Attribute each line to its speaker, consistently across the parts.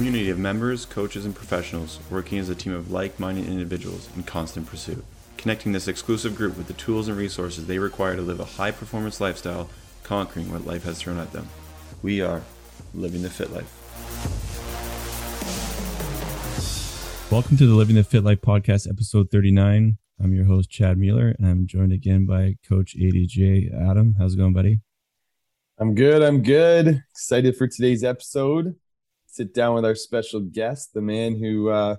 Speaker 1: community of members, coaches, and professionals working as a team of like minded individuals in constant pursuit, connecting this exclusive group with the tools and resources they require to live a high performance lifestyle, conquering what life has thrown at them. We are living the fit life. Welcome to the Living the Fit Life podcast, episode 39. I'm your host, Chad Mueller, and I'm joined again by Coach ADJ Adam. How's it going, buddy?
Speaker 2: I'm good. I'm good. Excited for today's episode. Sit down with our special guest, the man who uh,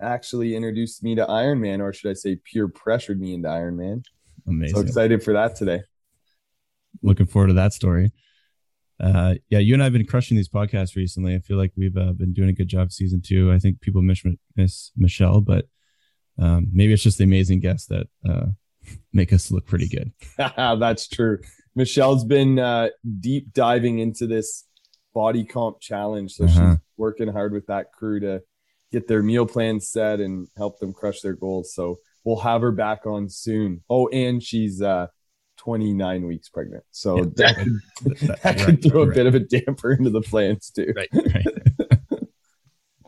Speaker 2: actually introduced me to Iron Man, or should I say, peer pressured me into Ironman. Amazing. So excited for that today.
Speaker 1: Looking forward to that story. Uh, yeah, you and I have been crushing these podcasts recently. I feel like we've uh, been doing a good job season two. I think people miss, miss Michelle, but um, maybe it's just the amazing guests that uh, make us look pretty good.
Speaker 2: That's true. Michelle's been uh, deep diving into this body comp challenge, so uh-huh. she's working hard with that crew to get their meal plans set and help them crush their goals. So we'll have her back on soon. Oh, and she's uh, 29 weeks pregnant, so yeah. that could, that right, could throw right. a bit of a damper into the plans too. Right. right.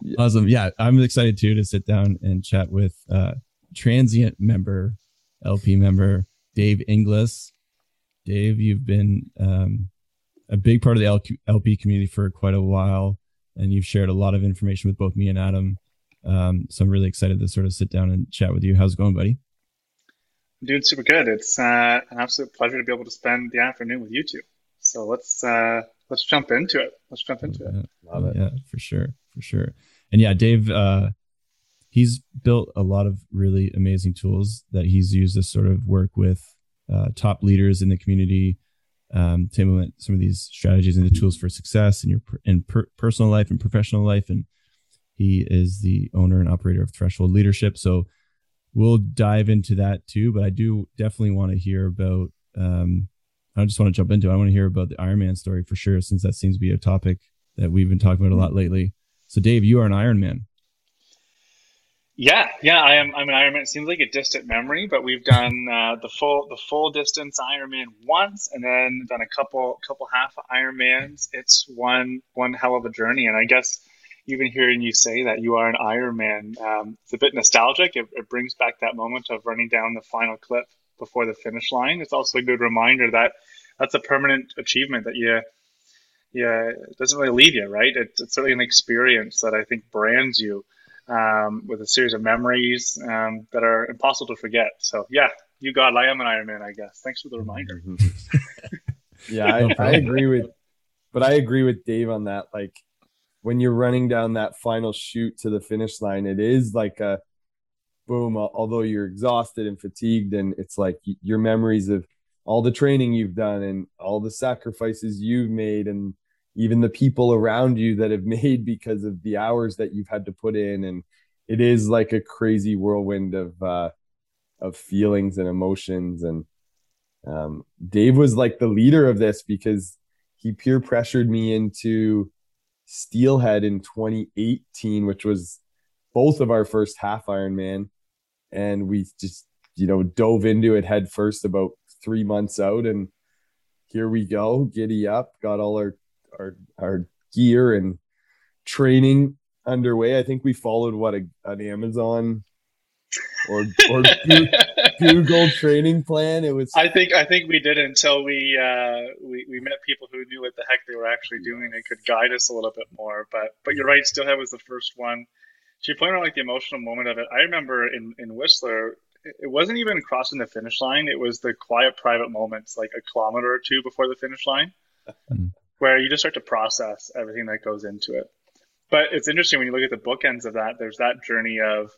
Speaker 1: yeah. Awesome. Yeah, I'm excited too to sit down and chat with uh, transient member, LP member Dave Inglis Dave, you've been um, a big part of the LP community for quite a while, and you've shared a lot of information with both me and Adam. Um, so I'm really excited to sort of sit down and chat with you. How's it going, buddy?
Speaker 3: I'm doing super good. It's uh, an absolute pleasure to be able to spend the afternoon with you two. So let's uh, let's jump into it. Let's jump into
Speaker 1: yeah, it. Love it. Yeah, for sure, for sure. And yeah, Dave, uh, he's built a lot of really amazing tools that he's used to sort of work with uh, top leaders in the community um, to implement some of these strategies and the tools for success in your in per- personal life and professional life. And he is the owner and operator of Threshold Leadership. So we'll dive into that too. But I do definitely want to hear about. Um, I just want to jump into. It. I want to hear about the Ironman story for sure, since that seems to be a topic that we've been talking about a lot lately. So, Dave, you are an Ironman.
Speaker 3: Yeah, yeah, I am. I'm an Ironman. It seems like a distant memory, but we've done uh, the full the full distance Ironman once, and then done a couple couple half Ironmans. It's one one hell of a journey, and I guess even hearing you say that you are an Ironman, um, it's a bit nostalgic. It, it brings back that moment of running down the final clip before the finish line. It's also a good reminder that that's a permanent achievement that you yeah, it doesn't really leave you, right? It's, it's certainly an experience that I think brands you um, with a series of memories um, that are impossible to forget. So yeah, you got I am an Iron Man, I guess. Thanks for the reminder.
Speaker 2: yeah, I, I agree with, but I agree with Dave on that. Like when you're running down that final chute to the finish line, it is like a boom. Although you're exhausted and fatigued, and it's like your memories of all the training you've done and all the sacrifices you've made and even the people around you that have made because of the hours that you've had to put in. And it is like a crazy whirlwind of uh of feelings and emotions. And um Dave was like the leader of this because he peer pressured me into Steelhead in 2018 which was both of our first half Ironman. And we just you know dove into it head first about 3 months out. And here we go giddy up got all our our our gear and training underway. I think we followed what a, an Amazon or or Google training plan. It was.
Speaker 3: I think I think we did until we uh, we we met people who knew what the heck they were actually doing and could guide us a little bit more. But but you're right. Steelhead was the first one. She pointed out like the emotional moment of it. I remember in in Whistler. It wasn't even crossing the finish line. It was the quiet, private moments, like a kilometer or two before the finish line. Where you just start to process everything that goes into it. But it's interesting when you look at the bookends of that. There's that journey of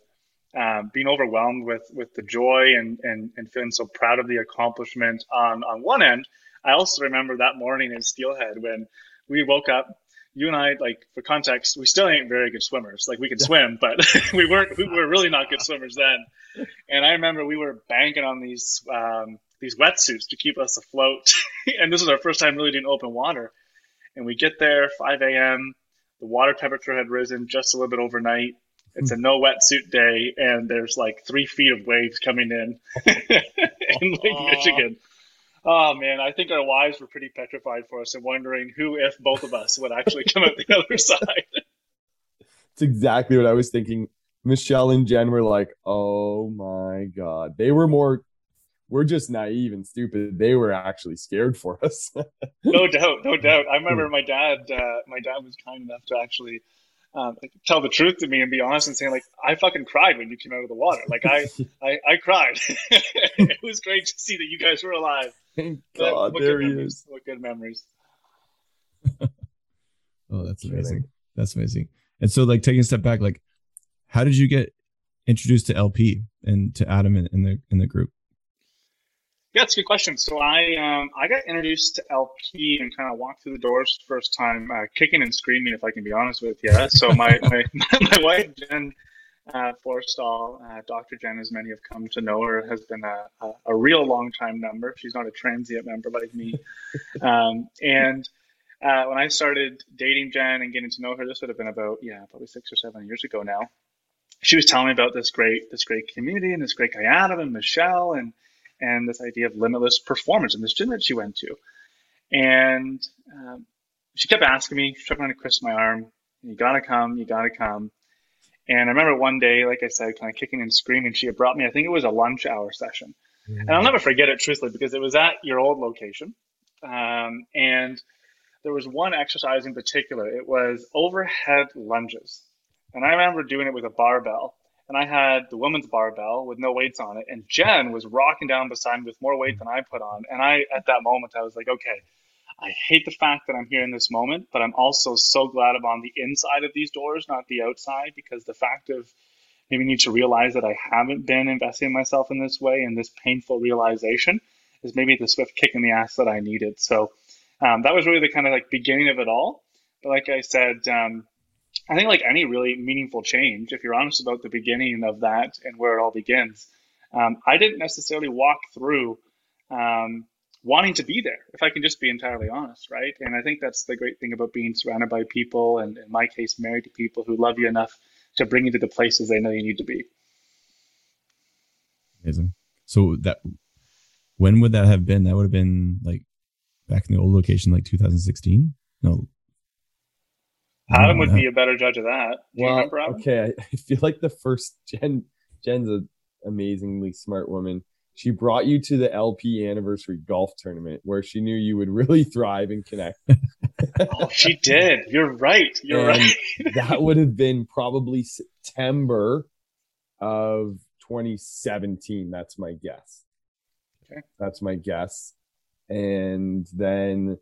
Speaker 3: um, being overwhelmed with with the joy and, and and feeling so proud of the accomplishment on on one end. I also remember that morning in Steelhead when we woke up. You and I, like for context, we still ain't very good swimmers. Like we can swim, but we weren't. We were really not good swimmers then. And I remember we were banking on these um, these wetsuits to keep us afloat. and this was our first time really doing open water. And we get there 5 a.m. The water temperature had risen just a little bit overnight. It's a hmm. no wetsuit day, and there's like three feet of waves coming in in Lake Michigan. Oh man, I think our wives were pretty petrified for us and wondering who, if both of us, would actually come out the other side.
Speaker 2: It's exactly what I was thinking. Michelle and Jen were like, "Oh my god!" They were more. We're just naive and stupid. They were actually scared for us.
Speaker 3: no doubt, no doubt. I remember my dad. Uh, my dad was kind enough to actually um, tell the truth to me and be honest and saying like I fucking cried when you came out of the water. Like I I, I cried. it was great to see that you guys were alive.
Speaker 2: Thank God, what there he
Speaker 3: memories.
Speaker 2: is.
Speaker 3: What good memories.
Speaker 1: oh, that's amazing. That's amazing. And so, like taking a step back, like how did you get introduced to LP and to Adam in, in the in the group?
Speaker 3: Yeah, it's a good question. So I um, I got introduced to LP and kind of walked through the doors first time, uh, kicking and screaming, if I can be honest with you. So my my, my wife Jen uh, Forstall, uh, Dr. Jen, as many have come to know her, has been a, a, a real long time member. She's not a transient member like me. Um, and uh, when I started dating Jen and getting to know her, this would have been about yeah, probably six or seven years ago now. She was telling me about this great this great community and this great guy Adam and Michelle and and this idea of limitless performance in this gym that she went to. And um, she kept asking me, she kept trying to twist my arm, you gotta come, you gotta come. And I remember one day, like I said, kind of kicking and screaming, she had brought me, I think it was a lunch hour session. Mm-hmm. And I'll never forget it, truthfully, because it was at your old location. Um, and there was one exercise in particular. It was overhead lunges. And I remember doing it with a barbell and I had the women's barbell with no weights on it, and Jen was rocking down beside me with more weight than I put on. And I, at that moment, I was like, okay, I hate the fact that I'm here in this moment, but I'm also so glad I'm on the inside of these doors, not the outside, because the fact of maybe need to realize that I haven't been investing in myself in this way, and this painful realization is maybe the swift kick in the ass that I needed. So um, that was really the kind of like beginning of it all. But like I said, um, I think like any really meaningful change, if you're honest about the beginning of that and where it all begins, um, I didn't necessarily walk through um, wanting to be there, if I can just be entirely honest, right? And I think that's the great thing about being surrounded by people, and in my case, married to people who love you enough to bring you to the places they know you need to be.
Speaker 1: Amazing. So that when would that have been? That would have been like back in the old location, like 2016. No,
Speaker 3: Adam uh-huh. would be a better judge of that. Do well,
Speaker 2: okay, I feel like the first Jen Jen's an amazingly smart woman. She brought you to the LP anniversary golf tournament where she knew you would really thrive and connect.
Speaker 3: oh, she did. You're right. You're and
Speaker 2: right. that would have been probably September of 2017. That's my guess. Okay. That's my guess. And then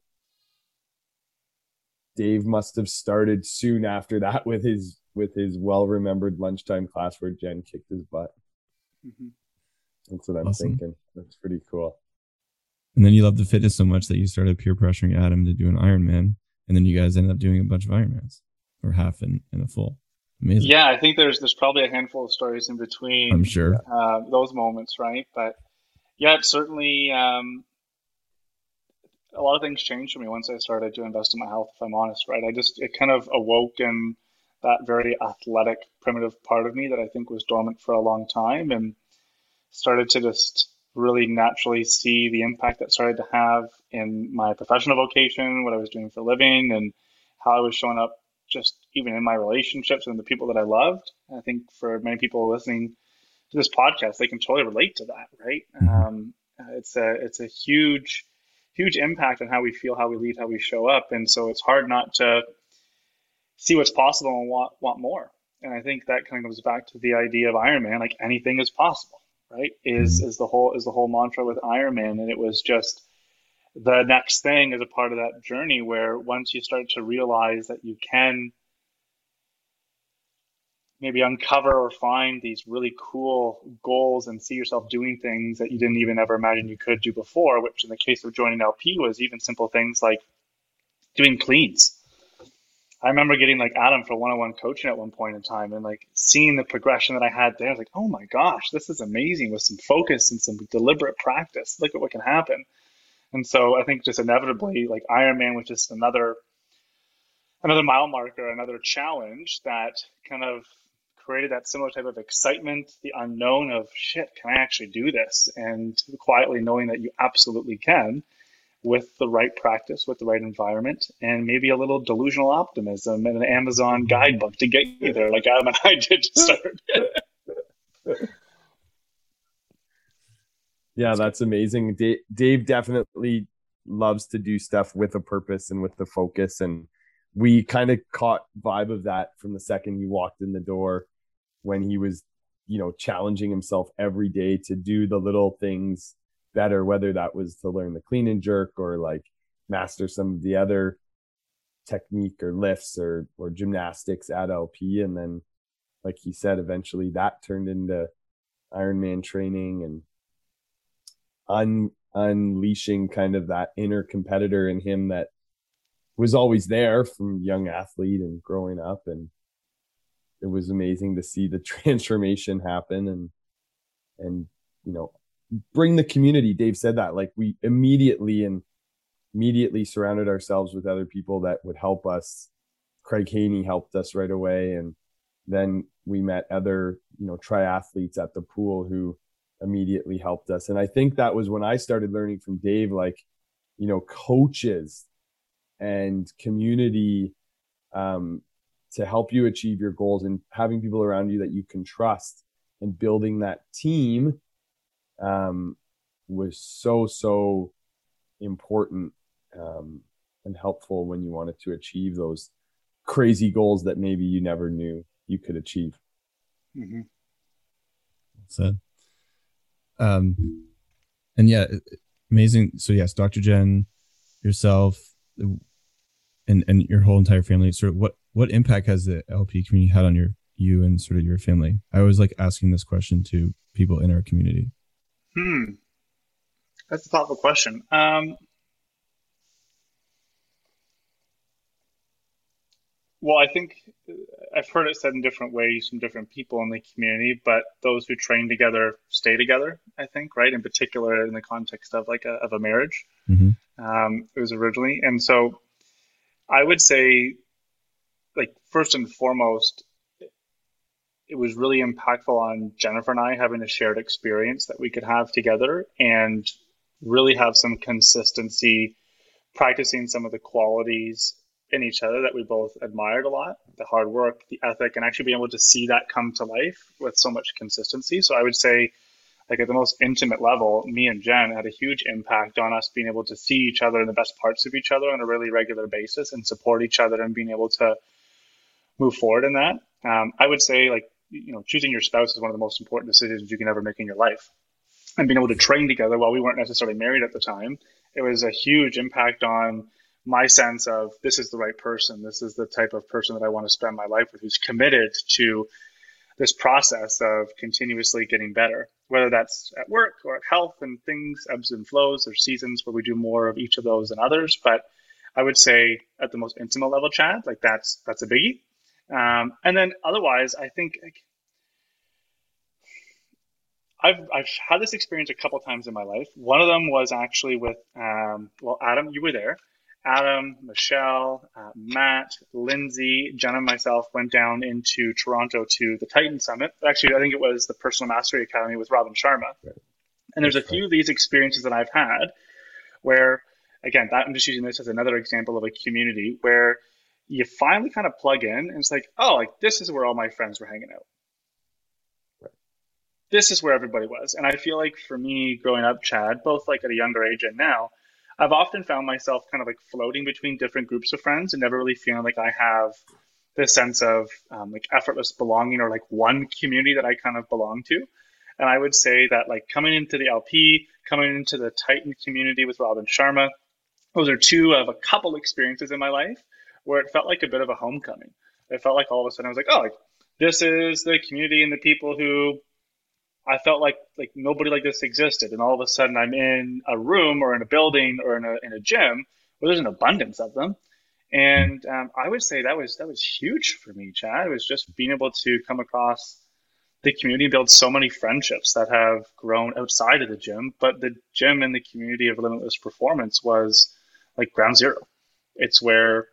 Speaker 2: Dave must have started soon after that with his with his well remembered lunchtime class where Jen kicked his butt. Mm-hmm. That's what I'm awesome. thinking. That's pretty cool.
Speaker 1: And then you loved the fitness so much that you started peer pressuring Adam to do an Ironman, and then you guys ended up doing a bunch of Ironmans, or half and, and a full. Amazing.
Speaker 3: Yeah, I think there's there's probably a handful of stories in between.
Speaker 1: I'm sure
Speaker 3: uh, those moments, right? But yeah, certainly um, a lot of things changed for me once I started to invest in my health. If I'm honest, right? I just it kind of awoke in that very athletic, primitive part of me that I think was dormant for a long time, and started to just really naturally see the impact that started to have in my professional vocation, what I was doing for a living, and how I was showing up just even in my relationships and the people that I loved. I think for many people listening to this podcast, they can totally relate to that, right? Mm-hmm. Um, it's a it's a huge huge impact on how we feel, how we lead, how we show up. And so it's hard not to see what's possible and want want more. And I think that kind of goes back to the idea of Iron Man, like anything is possible, right? Is mm-hmm. is the whole is the whole mantra with Iron Man. And it was just the next thing is a part of that journey where once you start to realize that you can maybe uncover or find these really cool goals and see yourself doing things that you didn't even ever imagine you could do before, which in the case of joining LP was even simple things like doing cleans. I remember getting like Adam for one-on-one coaching at one point in time and like seeing the progression that I had there. I was like, oh my gosh, this is amazing with some focus and some deliberate practice. Look at what can happen. And so I think just inevitably like Ironman was just another another mile marker, another challenge that kind of created that similar type of excitement, the unknown of shit, can I actually do this? And quietly knowing that you absolutely can. with the right practice, with the right environment, and maybe a little delusional optimism and an Amazon guidebook to get you there, like Adam and I did to start.
Speaker 2: yeah, that's amazing. Dave, definitely loves to do stuff with a purpose and with the focus. And we kind of caught vibe of that from the second he walked in the door when he was, you know, challenging himself every day to do the little things better, whether that was to learn the clean and jerk or like master some of the other technique or lifts or or gymnastics at LP. And then like he said, eventually that turned into Ironman training and un unleashing kind of that inner competitor in him that was always there from young athlete and growing up and it was amazing to see the transformation happen and and you know bring the community dave said that like we immediately and immediately surrounded ourselves with other people that would help us craig haney helped us right away and then we met other you know triathletes at the pool who immediately helped us. And I think that was when I started learning from Dave, like, you know, coaches and community um, to help you achieve your goals and having people around you that you can trust and building that team um, was so, so important um, and helpful when you wanted to achieve those crazy goals that maybe you never knew you could achieve.
Speaker 1: Mm-hmm. Said. Um, and yeah, amazing. So yes, Dr. Jen, yourself, and and your whole entire family. Sort of what what impact has the LP community had on your you and sort of your family? I always like asking this question to people in our community.
Speaker 3: Hmm, that's a thoughtful question. Um, Well, I think uh, I've heard it said in different ways from different people in the community, but those who train together stay together. I think, right? In particular, in the context of like a of a marriage, mm-hmm. um, it was originally, and so I would say, like first and foremost, it was really impactful on Jennifer and I having a shared experience that we could have together and really have some consistency, practicing some of the qualities in each other that we both admired a lot the hard work the ethic and actually being able to see that come to life with so much consistency. So i would say like at the most intimate level me and jen had a huge impact on us being able to see each other in the best parts of each other on a really regular basis and support each other and being able to move forward in that um, i would say like you know choosing your spouse is one of the most important decisions you can ever make in your life and being able to train together while we weren't necessarily married at the time it was a huge impact on my sense of this is the right person. This is the type of person that I want to spend my life with who's committed to this process of continuously getting better, whether that's at work or at health and things, ebbs and flows. There's seasons where we do more of each of those than others. But I would say at the most intimate level, Chad, like that's that's a biggie. Um, and then otherwise, I think like, I've I've had this experience a couple times in my life. One of them was actually with um, well, Adam, you were there. Adam, Michelle, uh, Matt, Lindsay, Jenna, and myself went down into Toronto to the Titan Summit. Actually, I think it was the Personal Mastery Academy with Robin Sharma. Right. And there's a few of these experiences that I've had where, again, that, I'm just using this as another example of a community where you finally kind of plug in and it's like, oh, like this is where all my friends were hanging out. Right. This is where everybody was. And I feel like for me growing up, Chad, both like at a younger age and now, I've often found myself kind of like floating between different groups of friends and never really feeling like I have this sense of um, like effortless belonging or like one community that I kind of belong to. And I would say that like coming into the LP, coming into the Titan community with Robin Sharma, those are two of a couple experiences in my life where it felt like a bit of a homecoming. It felt like all of a sudden I was like, oh, like this is the community and the people who I felt like like nobody like this existed, and all of a sudden I'm in a room or in a building or in a in a gym where there's an abundance of them, and um, I would say that was that was huge for me, Chad. It was just being able to come across the community and build so many friendships that have grown outside of the gym, but the gym and the community of Limitless Performance was like ground zero. It's where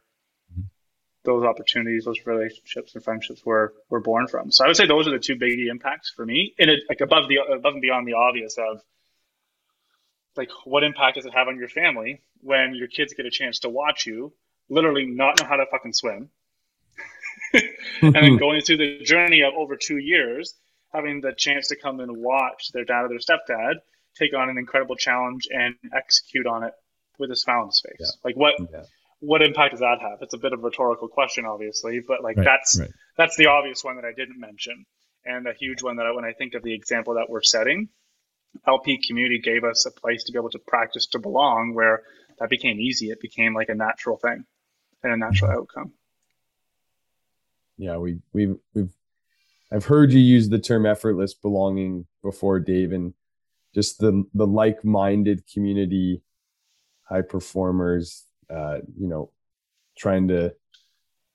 Speaker 3: those opportunities, those relationships and friendships were were born from. So I would say those are the two big impacts for me, And it like above the above and beyond the obvious of like what impact does it have on your family when your kids get a chance to watch you literally not know how to fucking swim and then mm-hmm. going through the journey of over two years having the chance to come and watch their dad or their stepdad take on an incredible challenge and execute on it with a smile on his face. Yeah. Like what yeah. What impact does that have? It's a bit of a rhetorical question, obviously, but like right, that's right. that's the obvious one that I didn't mention, and a huge one that I, when I think of the example that we're setting, LP community gave us a place to be able to practice to belong, where that became easy. It became like a natural thing and a natural mm-hmm. outcome.
Speaker 2: Yeah, we we've we've I've heard you use the term effortless belonging before, Dave, and just the the like-minded community high performers uh, you know trying to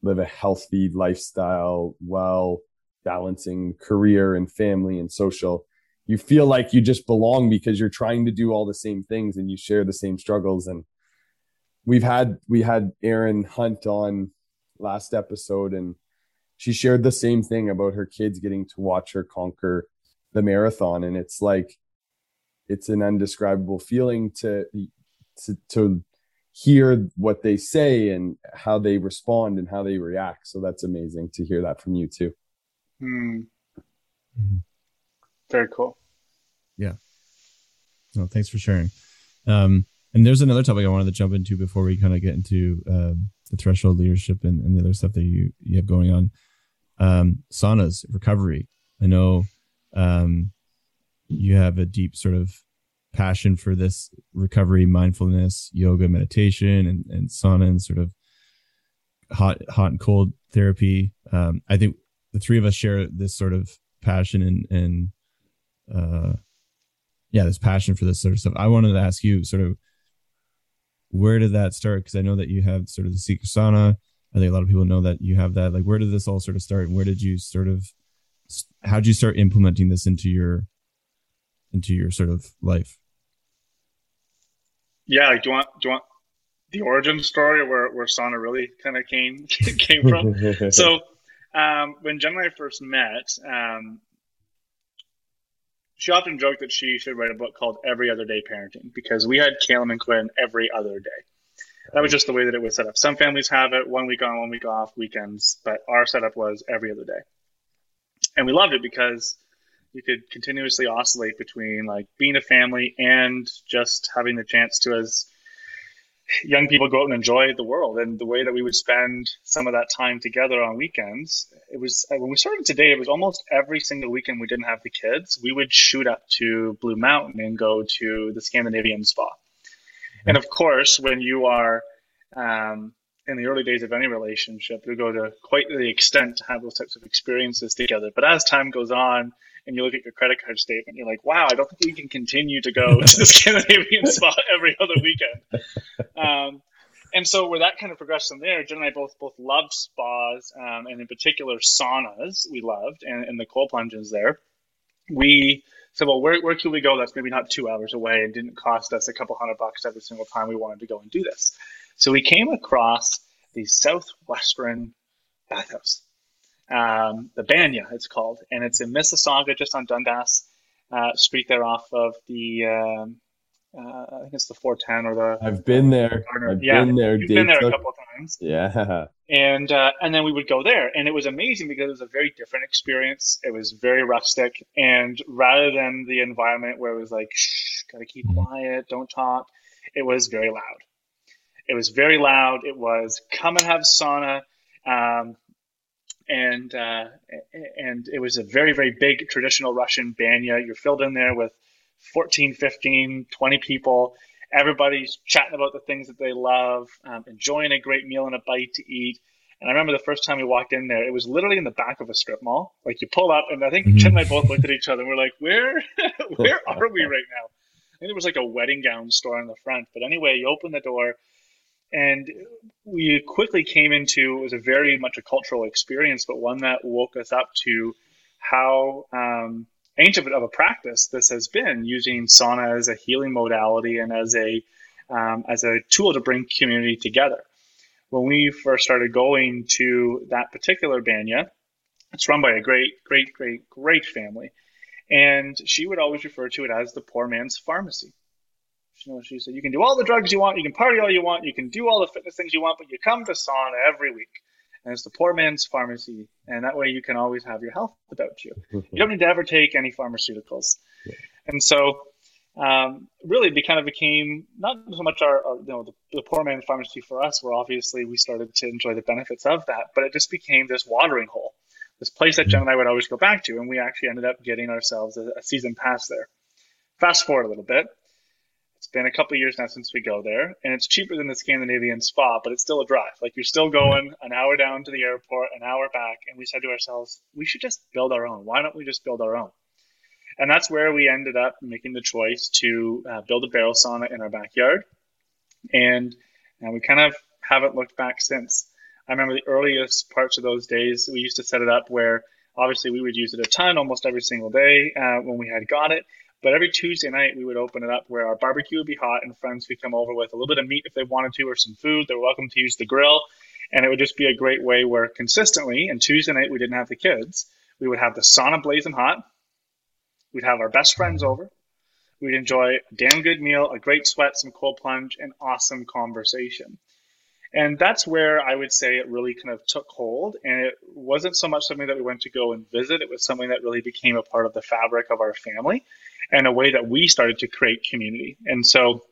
Speaker 2: live a healthy lifestyle while balancing career and family and social you feel like you just belong because you're trying to do all the same things and you share the same struggles. And we've had we had Erin Hunt on last episode and she shared the same thing about her kids getting to watch her conquer the marathon. And it's like it's an undescribable feeling to to, to hear what they say and how they respond and how they react. So that's amazing to hear that from you too.
Speaker 3: Mm. Mm-hmm. Very cool.
Speaker 1: Yeah. No, thanks for sharing. Um, and there's another topic I wanted to jump into before we kind of get into um, the threshold leadership and, and, the other stuff that you you have going on. Um, saunas recovery. I know um, you have a deep sort of passion for this recovery, mindfulness, yoga, meditation, and, and sauna and sort of hot, hot and cold therapy. Um, I think the three of us share this sort of passion and, and, uh, yeah, this passion for this sort of stuff. I wanted to ask you sort of where did that start? Because I know that you have sort of the secret sauna. I think a lot of people know that you have that. Like, where did this all sort of start, and where did you sort of, how did you start implementing this into your, into your sort of life?
Speaker 3: Yeah, do you want do you want the origin story where where sauna really kind of came came from? so um, when Jen and I first met, um, she often joked that she should write a book called Every Other Day Parenting because we had Caleb and Quinn every other day. That was just the way that it was set up. Some families have it one week on, one week off, weekends, but our setup was every other day. And we loved it because you could continuously oscillate between like being a family and just having the chance to as young people go out and enjoy the world. And the way that we would spend some of that time together on weekends it was uh, when we started today it was almost every single weekend we didn't have the kids we would shoot up to blue mountain and go to the scandinavian spa. And of course when you are um, in the early days of any relationship you go to quite the extent to have those types of experiences together. But as time goes on and you look at your credit card statement, you're like, wow, I don't think we can continue to go to the Scandinavian spot every other weekend. Um, and so where that kind of progressed from there, Jen and I both both loved spas, um, and in particular saunas we loved, and, and the cold plunges there. We said, well, where, where can we go that's maybe not two hours away and didn't cost us a couple hundred bucks every single time we wanted to go and do this? So we came across the Southwestern bathhouse um, the Banya, it's called, and it's in Mississauga, just on Dundas uh, Street, there off of the. Um, uh, I think it's the 410 or the.
Speaker 2: I've been there. I've
Speaker 3: yeah,
Speaker 2: been there.
Speaker 3: You've been there a couple of times.
Speaker 2: Yeah.
Speaker 3: And uh, and then we would go there, and it was amazing because it was a very different experience. It was very rustic, and rather than the environment where it was like, shh, gotta keep mm-hmm. quiet, don't talk, it was very loud. It was very loud. It was come and have sauna. Um, and uh, and it was a very very big traditional Russian banya. You're filled in there with 14, 15, 20 people. Everybody's chatting about the things that they love, um, enjoying a great meal and a bite to eat. And I remember the first time we walked in there, it was literally in the back of a strip mall. Like you pull up, and I think mm-hmm. And I both looked at each other and we're like, "Where, where are we right now?" I think there was like a wedding gown store in the front. But anyway, you open the door, and we quickly came into it was a very much a cultural experience, but one that woke us up to how um, ancient of a practice this has been using sauna as a healing modality and as a um, as a tool to bring community together. When we first started going to that particular banya, it's run by a great, great, great, great family, and she would always refer to it as the poor man's pharmacy You know, she said, you can do all the drugs you want, you can party all you want, you can do all the fitness things you want, but you come to sauna every week. And it's the poor man's pharmacy. And that way you can always have your health about you. You don't need to ever take any pharmaceuticals. Yeah. And so um, really it kind of became not so much our, our you know the, the, poor man's pharmacy for us where obviously we started to enjoy the benefits of that but it just became this watering hole this place that jen and i would always go back to and we actually ended up getting ourselves a, a season pass there fast forward a little bit been a couple years now since we go there and it's cheaper than the scandinavian spa but it's still a drive like you're still going an hour down to the airport an hour back and we said to ourselves we should just build our own why don't we just build our own and that's where we ended up making the choice to uh, build a barrel sauna in our backyard. And, and we kind of haven't looked back since. I remember the earliest parts of those days, we used to set it up where obviously we would use it a ton almost every single day uh, when we had got it. But every Tuesday night, we would open it up where our barbecue would be hot and friends could come over with a little bit of meat if they wanted to or some food. They're welcome to use the grill. And it would just be a great way where consistently, and Tuesday night we didn't have the kids, we would have the sauna blazing hot. We'd have our best friends over. We'd enjoy a damn good meal, a great sweat, some cold plunge, and awesome conversation. And that's where I would say it really kind of took hold. And it wasn't so much something that we went to go and visit, it was something that really became a part of the fabric of our family and a way that we started to create community. And so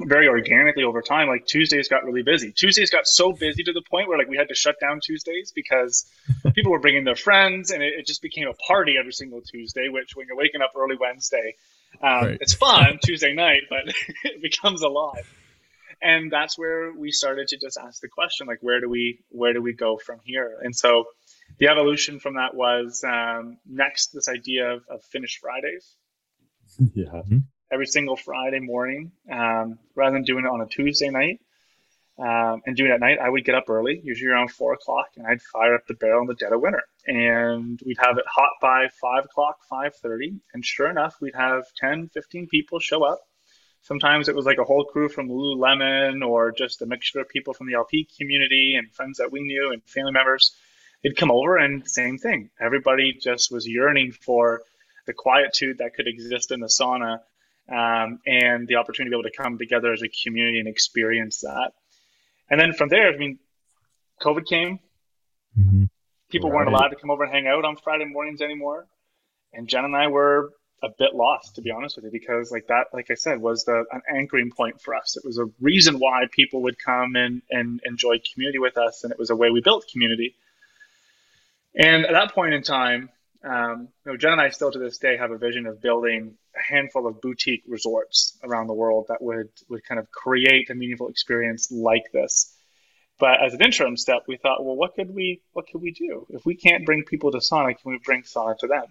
Speaker 3: very organically over time, like Tuesdays got really busy. Tuesdays got so busy to the point where like we had to shut down Tuesdays because people were bringing their friends, and it, it, just became a party every single Tuesday. Which when you're waking up early Wednesday, um, right. it's fun Tuesday night, but it becomes a lot. And that's where we started to just ask the question, like, where do we where do we go from here? And so the evolution from that was um, next this idea of, of Fridays.
Speaker 2: Yeah. Mm-hmm
Speaker 3: every single Friday morning, um, rather than doing it on a Tuesday night um, and doing it at night. I would get up early, usually around four o'clock, and I'd fire up the barrel in the dead of winter, and we'd have it hot by five o'clock, five thirty, and sure enough, we'd have 10, 15 people show up. Sometimes it was like a whole crew from Lululemon or just a mixture of people from the LP community and friends that we knew and family members. They'd come over and same thing. Everybody just was yearning for the quietude that could exist in the sauna um, and the opportunity to be able to come together as a community and experience that. And then from there, I mean, COVID came. Mm-hmm. People right. weren't allowed to come over and hang out on Friday mornings anymore. And Jen and I were a bit lost, to be honest with you, because like that, like I said, was the an anchoring point for us. It was a reason why people would come and, and enjoy community with us, and it was a way we built community. And at that point in time, um, you know, Jen and I still to this day have a vision of building a handful of boutique resorts around the world that would would kind of create a meaningful experience like this. But as an interim step, we thought, well, what could we what could we do if we can't bring people to sauna? Can we bring sauna to them?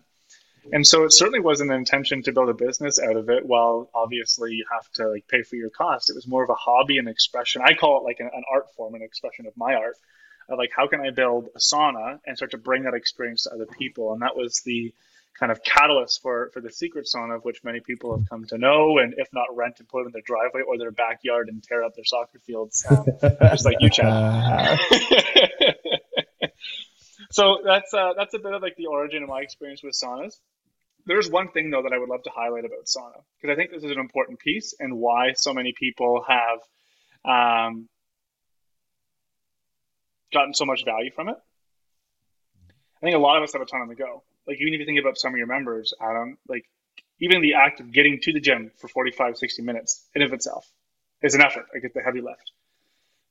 Speaker 3: And so it certainly wasn't an intention to build a business out of it. While obviously you have to like pay for your cost, it was more of a hobby and expression. I call it like an, an art form, an expression of my art of like how can I build a sauna and start to bring that experience to other people. And that was the kind of catalyst for for the secret sauna, of which many people have come to know, and if not rent and put it in their driveway or their backyard and tear up their soccer fields, um, just like you, Chad. so that's uh, that's a bit of like the origin of my experience with saunas. There's one thing though that I would love to highlight about sauna because I think this is an important piece and why so many people have um, gotten so much value from it. I think a lot of us have a ton on the go. Like even if you think about some of your members, Adam, like even the act of getting to the gym for 45, 60 minutes in of itself is an effort. I get the heavy lift.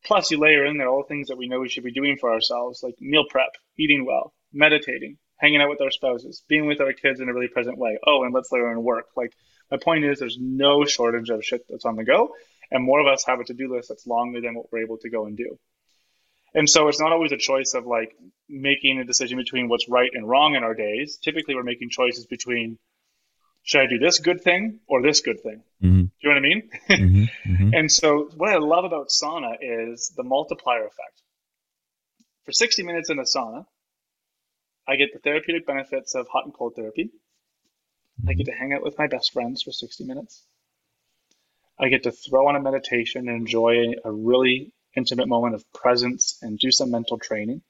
Speaker 3: Plus you layer in there all the things that we know we should be doing for ourselves, like meal prep, eating well, meditating, hanging out with our spouses, being with our kids in a really present way. Oh, and let's layer in work. Like my point is there's no shortage of shit that's on the go. And more of us have a to-do list that's longer than what we're able to go and do. And so it's not always a choice of like making a decision between what's right and wrong in our days. Typically, we're making choices between should I do this good thing or this good thing? Mm-hmm. Do you know what I mean? Mm-hmm. Mm-hmm. and so, what I love about sauna is the multiplier effect. For 60 minutes in a sauna, I get the therapeutic benefits of hot and cold therapy. I get to hang out with my best friends for 60 minutes. I get to throw on a meditation and enjoy a really intimate moment of presence and do some mental training.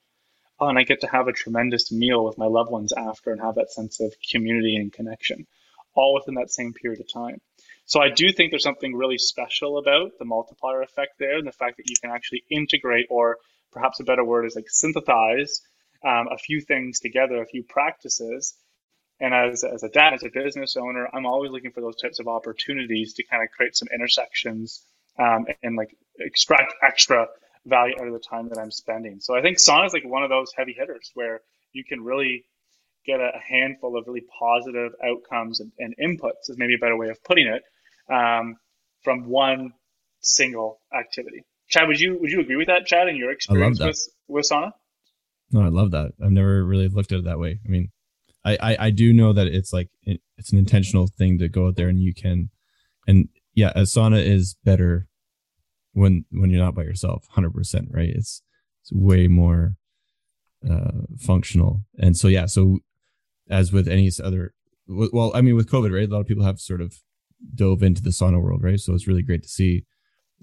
Speaker 3: Oh, and I get to have a tremendous meal with my loved ones after and have that sense of community and connection, all within that same period of time. So I do think there's something really special about the multiplier effect there, and the fact that you can actually integrate, or perhaps a better word is like synthesize um, a few things together, a few practices. And as, as a dad, as a business owner, I'm always looking for those types of opportunities to kind of create some intersections um, and like extract extra value out of the time that I'm spending. So I think sauna is like one of those heavy hitters where you can really get a handful of really positive outcomes and, and inputs is maybe a better way of putting it um, from one single activity. Chad, would you would you agree with that, Chad, in your experience with with sauna?
Speaker 1: No, I love that. I've never really looked at it that way. I mean, I I, I do know that it's like it, it's an intentional thing to go out there and you can, and yeah, a sauna is better when when you're not by yourself, hundred percent, right? It's it's way more uh, functional, and so yeah, so as with any other, well, I mean, with COVID, right? A lot of people have sort of dove into the sauna world, right? So it's really great to see.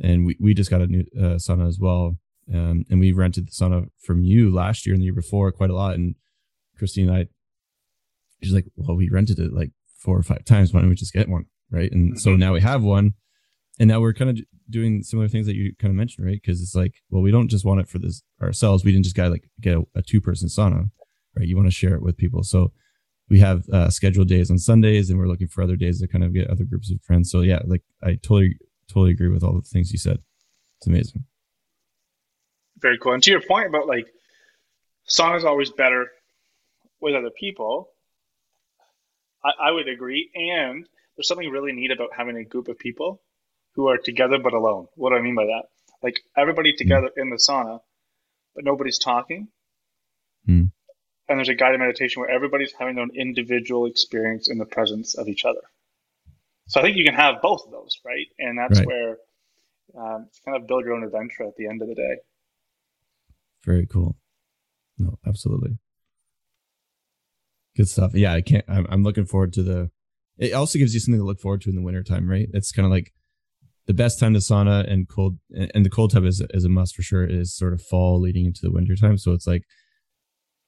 Speaker 1: And we, we just got a new uh, sauna as well. Um, and we rented the sauna from you last year and the year before quite a lot. And Christine and I, she's like, well, we rented it like four or five times. Why don't we just get one? Right. And mm-hmm. so now we have one. And now we're kind of doing similar things that you kind of mentioned, right? Because it's like, well, we don't just want it for this ourselves. We didn't just got like get a, a two person sauna, right? You want to share it with people. So we have uh, scheduled days on Sundays, and we're looking for other days to kind of get other groups of friends. So yeah, like I totally totally agree with all the things you said. It's amazing.
Speaker 3: Very cool. And to your point about like song is always better with other people, I, I would agree. And there's something really neat about having a group of people who are together but alone. What do I mean by that? Like everybody together mm. in the sauna, but nobody's talking. Mm and there's a guided meditation where everybody's having their own individual experience in the presence of each other. So I think you can have both of those, right? And that's right. where um, it's kind of build your own adventure at the end of the day.
Speaker 1: Very cool. No, absolutely. Good stuff. Yeah, I can't. I'm, I'm looking forward to the. It also gives you something to look forward to in the wintertime, right? It's kind of like the best time to sauna and cold, and the cold tub is is a must for sure. Is sort of fall leading into the wintertime, so it's like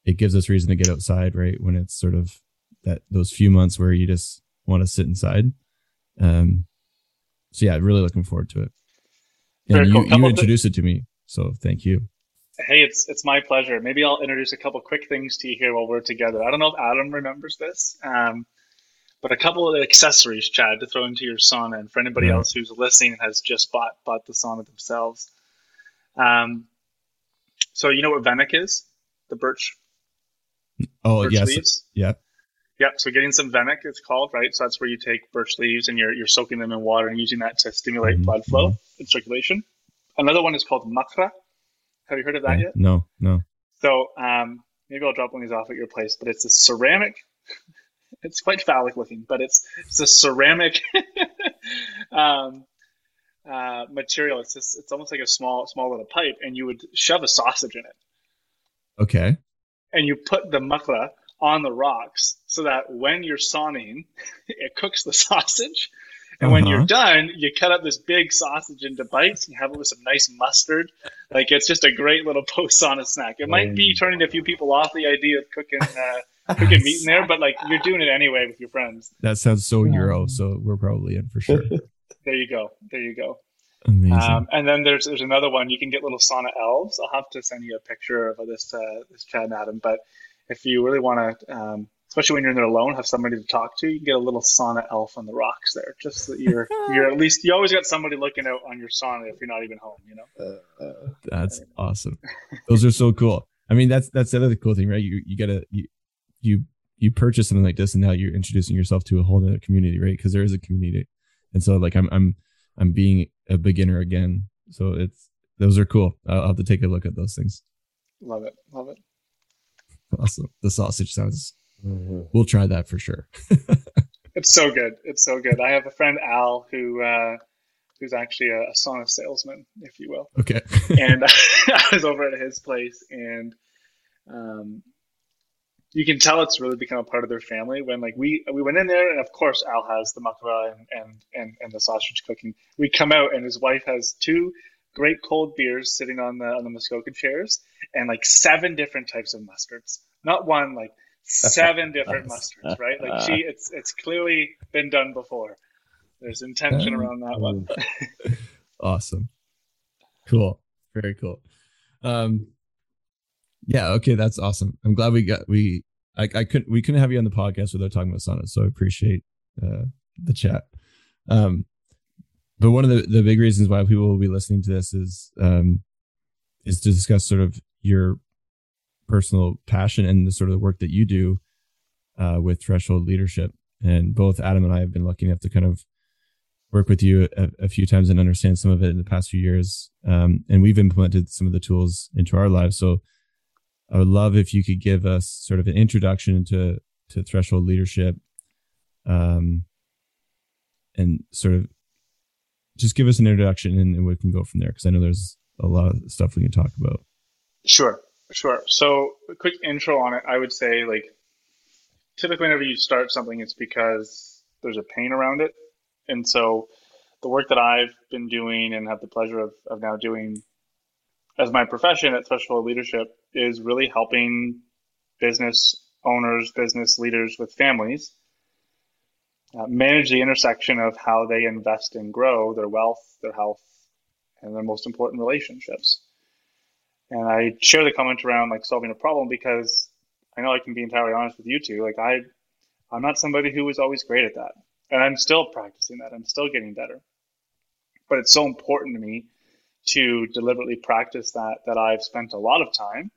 Speaker 1: it gives us reason to get outside, right? When it's sort of that those few months where you just want to sit inside. Um, so yeah, really looking forward to it. And cool. you, you introduced it to me, so thank you.
Speaker 3: Hey, it's it's my pleasure. Maybe I'll introduce a couple quick things to you here while we're together. I don't know if Adam remembers this, um, but a couple of accessories, Chad, to throw into your sauna, and for anybody else who's listening and has just bought bought the sauna themselves. Um, so you know what Venik is? The birch
Speaker 1: Oh birch yes, leaves. yeah.
Speaker 3: Yep. So getting some Venik, it's called, right? So that's where you take birch leaves and you're, you're soaking them in water and using that to stimulate mm-hmm. blood flow and circulation. Another one is called Makra. Have you heard of that yet?
Speaker 1: No, no.
Speaker 3: So um, maybe I'll drop one of these off at your place, but it's a ceramic. It's quite phallic looking, but it's it's a ceramic um, uh, material. It's just it's almost like a small small little pipe, and you would shove a sausage in it.
Speaker 1: Okay
Speaker 3: and you put the makra on the rocks so that when you're sauning, it cooks the sausage. And uh-huh. when you're uh-huh. done, you cut up this big sausage into bites and have it with some nice mustard. Like it's just a great little post sauna snack. It might be turning a few people off the idea of cooking uh, cooking meat in there, but like you're doing it anyway with your friends.
Speaker 1: That sounds so Euro, so we're probably in for sure.
Speaker 3: there you go. There you go. Amazing. Um, and then there's there's another one. You can get little sauna elves. I'll have to send you a picture of this uh, this Chad and Adam. But if you really want to, um, especially when you're in there alone, have somebody to talk to, you can get a little sauna elf on the rocks there. Just so that you're you're at least you always got somebody looking out on your sauna if you're not even home. You know. Uh, uh,
Speaker 1: that's awesome. Those are so cool. I mean, that's that's the other cool thing, right? You you gotta you you you purchase something like this, and now you're introducing yourself to a whole other community, right? Because there is a community, and so like I'm I'm I'm being a beginner again. So it's those are cool. I'll have to take a look at those things.
Speaker 3: Love it. Love it.
Speaker 1: Awesome. The sausage sounds. Mm-hmm. We'll try that for sure.
Speaker 3: it's so good. It's so good. I have a friend Al who uh, who's actually a, a sauna salesman, if you will.
Speaker 1: Okay.
Speaker 3: and I was over at his place, and um, you can tell it's really become a part of their family when like we we went in there and of course Al has the makra and, and and and the sausage cooking. We come out and his wife has two great cold beers sitting on the on the Muskoka chairs and like seven different types of mustards. Not one, like seven different mustards, right? Like she it's it's clearly been done before. There's intention around that one.
Speaker 1: awesome. Cool. Very cool. Um, yeah. Okay. That's awesome. I'm glad we got, we, I, I couldn't, we couldn't have you on the podcast without talking about Sana. So I appreciate, uh, the chat. Um, but one of the, the big reasons why people will be listening to this is, um, is to discuss sort of your personal passion and the sort of the work that you do, uh, with threshold leadership. And both Adam and I have been lucky enough to kind of work with you a, a, few times and understand some of it in the past few years. Um, and we've implemented some of the tools into our lives. So I would love if you could give us sort of an introduction into to threshold leadership, um, and sort of just give us an introduction and, and we can go from there because I know there's a lot of stuff we can talk about.
Speaker 3: Sure, sure. So a quick intro on it. I would say like typically whenever you start something, it's because there's a pain around it and so the work that I've been doing and have the pleasure of, of now doing as my profession at Threshold Leadership is really helping business owners, business leaders with families uh, manage the intersection of how they invest and grow their wealth, their health, and their most important relationships. And I share the comment around like solving a problem because I know I can be entirely honest with you two. Like I, I'm not somebody who was always great at that and I'm still practicing that. I'm still getting better. But it's so important to me to deliberately practice that that I've spent a lot of time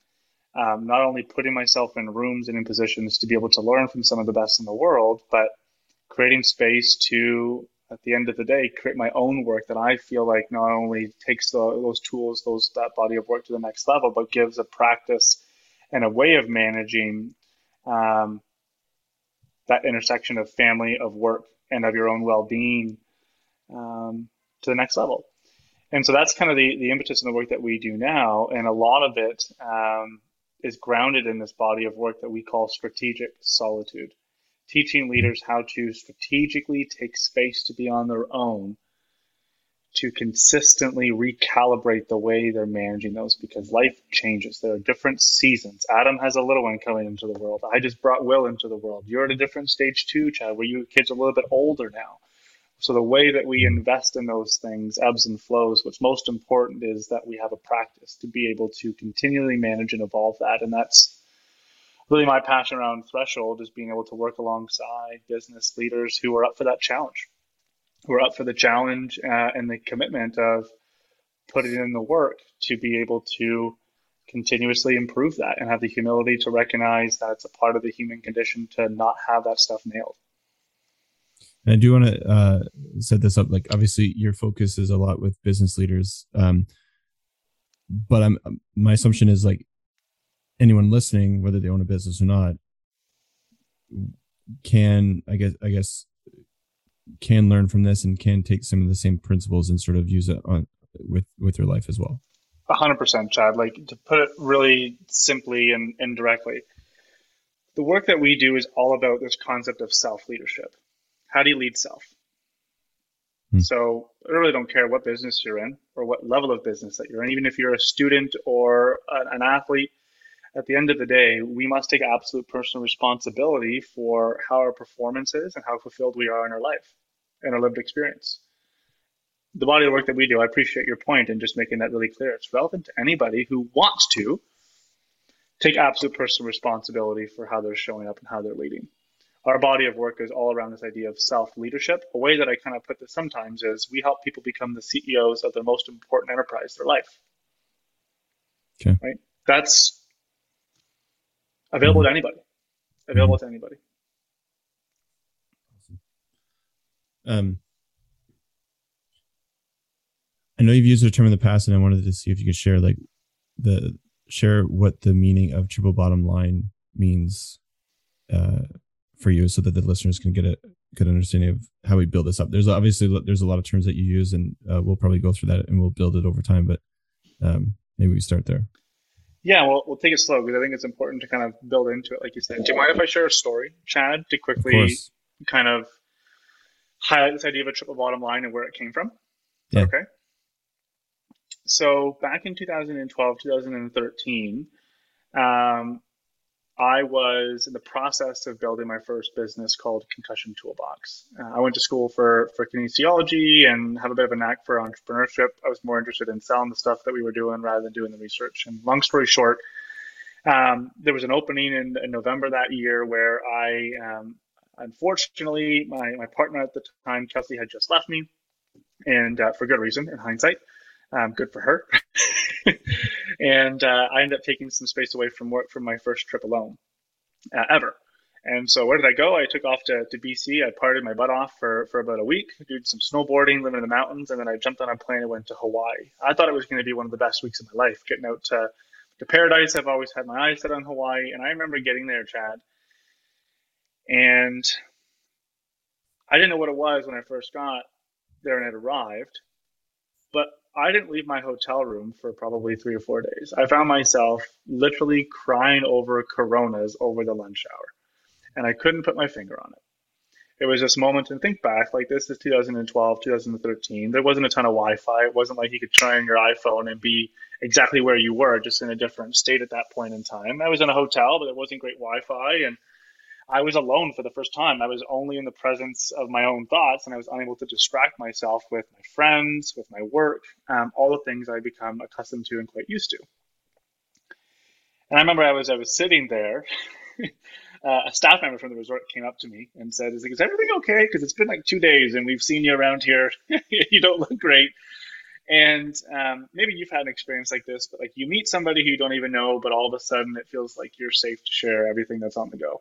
Speaker 3: um, not only putting myself in rooms and in positions to be able to learn from some of the best in the world, but creating space to, at the end of the day, create my own work that I feel like not only takes the, those tools, those that body of work to the next level, but gives a practice and a way of managing um, that intersection of family, of work, and of your own well-being um, to the next level. And so that's kind of the, the impetus in the work that we do now. And a lot of it um, is grounded in this body of work that we call strategic solitude, teaching leaders how to strategically take space to be on their own to consistently recalibrate the way they're managing those because life changes. There are different seasons. Adam has a little one coming into the world. I just brought Will into the world. You're at a different stage too, Chad, where your kids are a little bit older now. So the way that we invest in those things ebbs and flows. What's most important is that we have a practice to be able to continually manage and evolve that. And that's really my passion around Threshold is being able to work alongside business leaders who are up for that challenge who are up for the challenge uh, and the commitment of putting in the work to be able to continuously improve that and have the humility to recognize that it's a part of the human condition to not have that stuff nailed.
Speaker 1: And I do want to uh, set this up. Like, obviously, your focus is a lot with business leaders, um, but I'm my assumption is like anyone listening, whether they own a business or not, can I guess I guess can learn from this and can take some of the same principles and sort of use it on with with your life as well.
Speaker 3: A hundred percent, Chad. Like to put it really simply and, and directly, the work that we do is all about this concept of self leadership. How do you lead self? Hmm. So I really don't care what business you're in or what level of business that you're in, even if you're a student or an athlete. At the end of the day, we must take absolute personal responsibility for how our performance is and how fulfilled we are in our life and our lived experience. The body of work that we do, I appreciate your point and just making that really clear. It's relevant to anybody who wants to take absolute personal responsibility for how they're showing up and how they're leading. Our body of work is all around this idea of self leadership. A way that I kind of put this sometimes is we help people become the CEOs of their most important enterprise, their life.
Speaker 1: Okay.
Speaker 3: Right? That's available mm-hmm. to anybody. Available mm-hmm. to anybody.
Speaker 1: Um, I know you've used the term in the past, and I wanted to see if you could share like the share what the meaning of triple bottom line means uh, for you, so that the listeners can get a good understanding of how we build this up. There's obviously there's a lot of terms that you use, and uh, we'll probably go through that and we'll build it over time. But um, maybe we start there.
Speaker 3: Yeah, well, we'll take it slow because I think it's important to kind of build into it, like you said. Do you mind if I share a story, Chad, to quickly kind of highlight this idea of a triple bottom line and where it came from.
Speaker 1: Yeah.
Speaker 3: Okay. So back in 2012, 2013, um, I was in the process of building my first business called Concussion Toolbox. Uh, I went to school for, for kinesiology and have a bit of a knack for entrepreneurship. I was more interested in selling the stuff that we were doing rather than doing the research. And long story short, um, there was an opening in, in, November that year where I, um, unfortunately, my, my partner at the time, Kelsey, had just left me, and uh, for good reason in hindsight. Um, good for her. and uh, I ended up taking some space away from work from my first trip alone uh, ever. And so where did I go? I took off to, to BC. I partied my butt off for, for about a week, did some snowboarding, living in the mountains, and then I jumped on a plane and went to Hawaii. I thought it was going to be one of the best weeks of my life, getting out to, to paradise. I've always had my eyes set on Hawaii. And I remember getting there, Chad, and I didn't know what it was when I first got there and it arrived. I didn't leave my hotel room for probably three or four days. I found myself literally crying over coronas over the lunch hour, and I couldn't put my finger on it. It was this moment and think back, like this is 2012, 2013. There wasn't a ton of Wi Fi. It wasn't like you could turn on your iPhone and be exactly where you were, just in a different state at that point in time. I was in a hotel, but there wasn't great Wi Fi. And I was alone for the first time. I was only in the presence of my own thoughts, and I was unable to distract myself with my friends, with my work, um, all the things I become accustomed to and quite used to. And I remember I was I was sitting there. uh, a staff member from the resort came up to me and said, "Is, is everything okay? Because it's been like two days, and we've seen you around here. you don't look great." And um, maybe you've had an experience like this, but like you meet somebody who you don't even know, but all of a sudden it feels like you're safe to share everything that's on the go.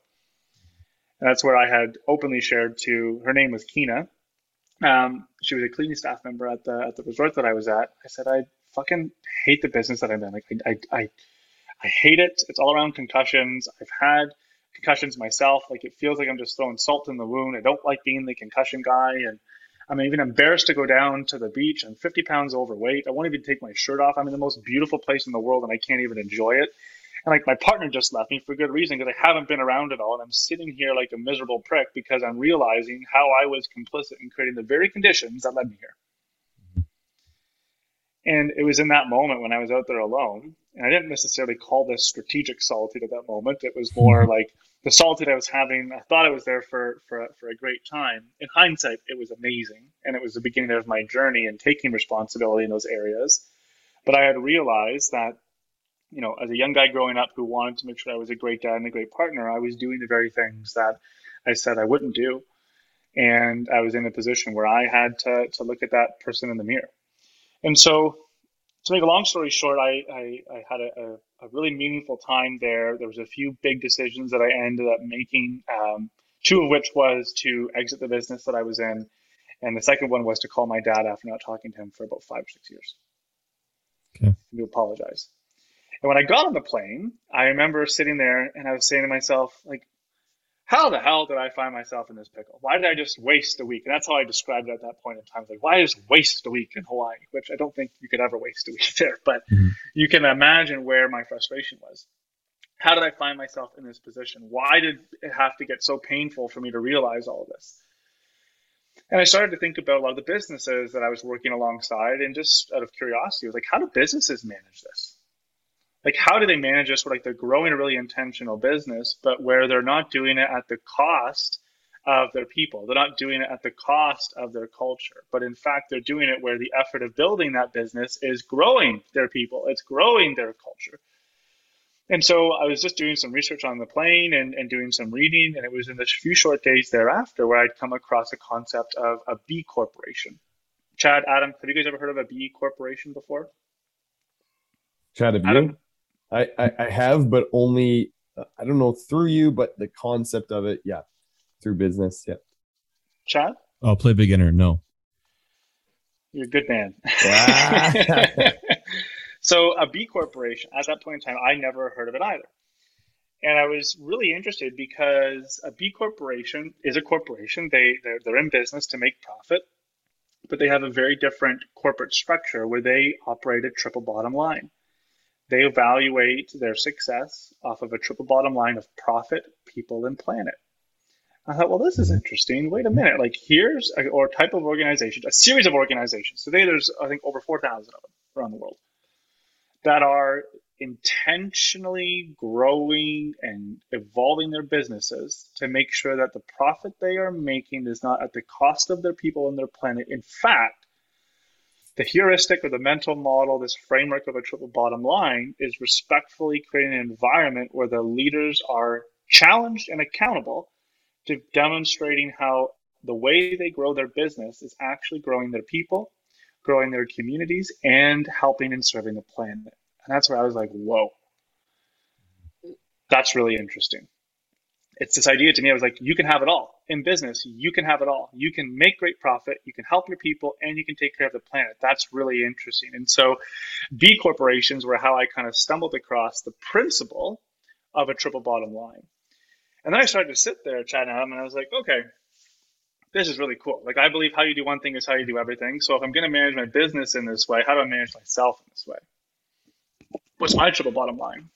Speaker 3: And that's where I had openly shared to her name was Kina. Um, she was a cleaning staff member at the at the resort that I was at. I said I fucking hate the business that I'm in. Like I I I, I hate it. It's all around concussions. I've had concussions myself. Like it feels like I'm just throwing salt in the wound. I don't like being the concussion guy, and I'm even embarrassed to go down to the beach. I'm 50 pounds overweight. I won't even take my shirt off. I'm in the most beautiful place in the world, and I can't even enjoy it. And like my partner just left me for good reason because I haven't been around at all. And I'm sitting here like a miserable prick because I'm realizing how I was complicit in creating the very conditions that led me here. And it was in that moment when I was out there alone, and I didn't necessarily call this strategic solitude at that moment. It was more mm-hmm. like the solitude I was having. I thought I was there for, for, for a great time. In hindsight, it was amazing. And it was the beginning of my journey and taking responsibility in those areas. But I had realized that you know, as a young guy growing up who wanted to make sure I was a great dad and a great partner, I was doing the very things that I said I wouldn't do. And I was in a position where I had to, to look at that person in the mirror. And so, to make a long story short, I, I, I had a, a, really meaningful time there. There was a few big decisions that I ended up making, um, two of which was to exit the business that I was in. And the second one was to call my dad after not talking to him for about five or six years. Okay. To apologize. And when I got on the plane, I remember sitting there and I was saying to myself, like, how the hell did I find myself in this pickle? Why did I just waste a week? And that's how I described it at that point in time. Like, why just waste a week in Hawaii? Which I don't think you could ever waste a week there, but mm-hmm. you can imagine where my frustration was. How did I find myself in this position? Why did it have to get so painful for me to realize all of this? And I started to think about a lot of the businesses that I was working alongside, and just out of curiosity, I was like, how do businesses manage this? Like how do they manage this? Where like they're growing a really intentional business but where they're not doing it at the cost of their people. They're not doing it at the cost of their culture. But in fact they're doing it where the effort of building that business is growing their people. It's growing their culture. And so i was just doing some research on the plane and, and doing some reading and it was in the few short days thereafter where i'd come across a concept of a b corporation. Chad adam have you guys ever heard of a b corporation before?
Speaker 2: Chad have you I, I, I have, but only uh, I don't know through you, but the concept of it, yeah, through business, yeah.
Speaker 3: Chad,
Speaker 1: I'll play beginner. No,
Speaker 3: you're a good man. so a B corporation at that point in time, I never heard of it either. And I was really interested because a B corporation is a corporation. They they're, they're in business to make profit, but they have a very different corporate structure where they operate a triple bottom line. They evaluate their success off of a triple bottom line of profit, people, and planet. I thought, well, this is mm-hmm. interesting. Wait a minute. Like, here's a or type of organization, a series of organizations. Today, there's, I think, over 4,000 of them around the world that are intentionally growing and evolving their businesses to make sure that the profit they are making is not at the cost of their people and their planet. In fact, the heuristic or the mental model, this framework of a triple bottom line, is respectfully creating an environment where the leaders are challenged and accountable to demonstrating how the way they grow their business is actually growing their people, growing their communities, and helping and serving the planet. And that's where I was like, whoa, that's really interesting. It's this idea to me, I was like, you can have it all. In business, you can have it all. You can make great profit, you can help your people, and you can take care of the planet. That's really interesting. And so, B corporations were how I kind of stumbled across the principle of a triple bottom line. And then I started to sit there, chatting at and I was like, okay, this is really cool. Like, I believe how you do one thing is how you do everything. So, if I'm going to manage my business in this way, how do I manage myself in this way? what's my triple bottom line?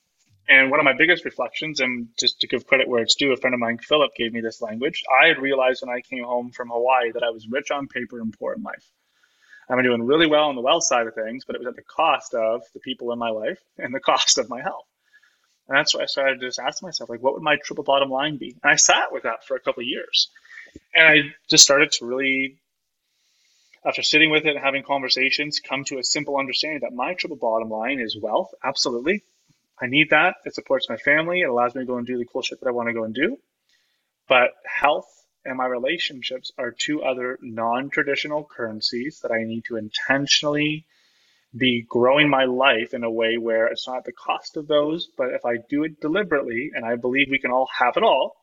Speaker 3: And one of my biggest reflections, and just to give credit where it's due, a friend of mine, Philip, gave me this language. I had realized when I came home from Hawaii that I was rich on paper and poor in life. I'm doing really well on the wealth side of things, but it was at the cost of the people in my life and the cost of my health. And that's why I started to just ask myself, like, what would my triple bottom line be? And I sat with that for a couple of years. And I just started to really after sitting with it and having conversations, come to a simple understanding that my triple bottom line is wealth. Absolutely. I need that. It supports my family. It allows me to go and do the cool shit that I want to go and do. But health and my relationships are two other non traditional currencies that I need to intentionally be growing my life in a way where it's not at the cost of those, but if I do it deliberately, and I believe we can all have it all,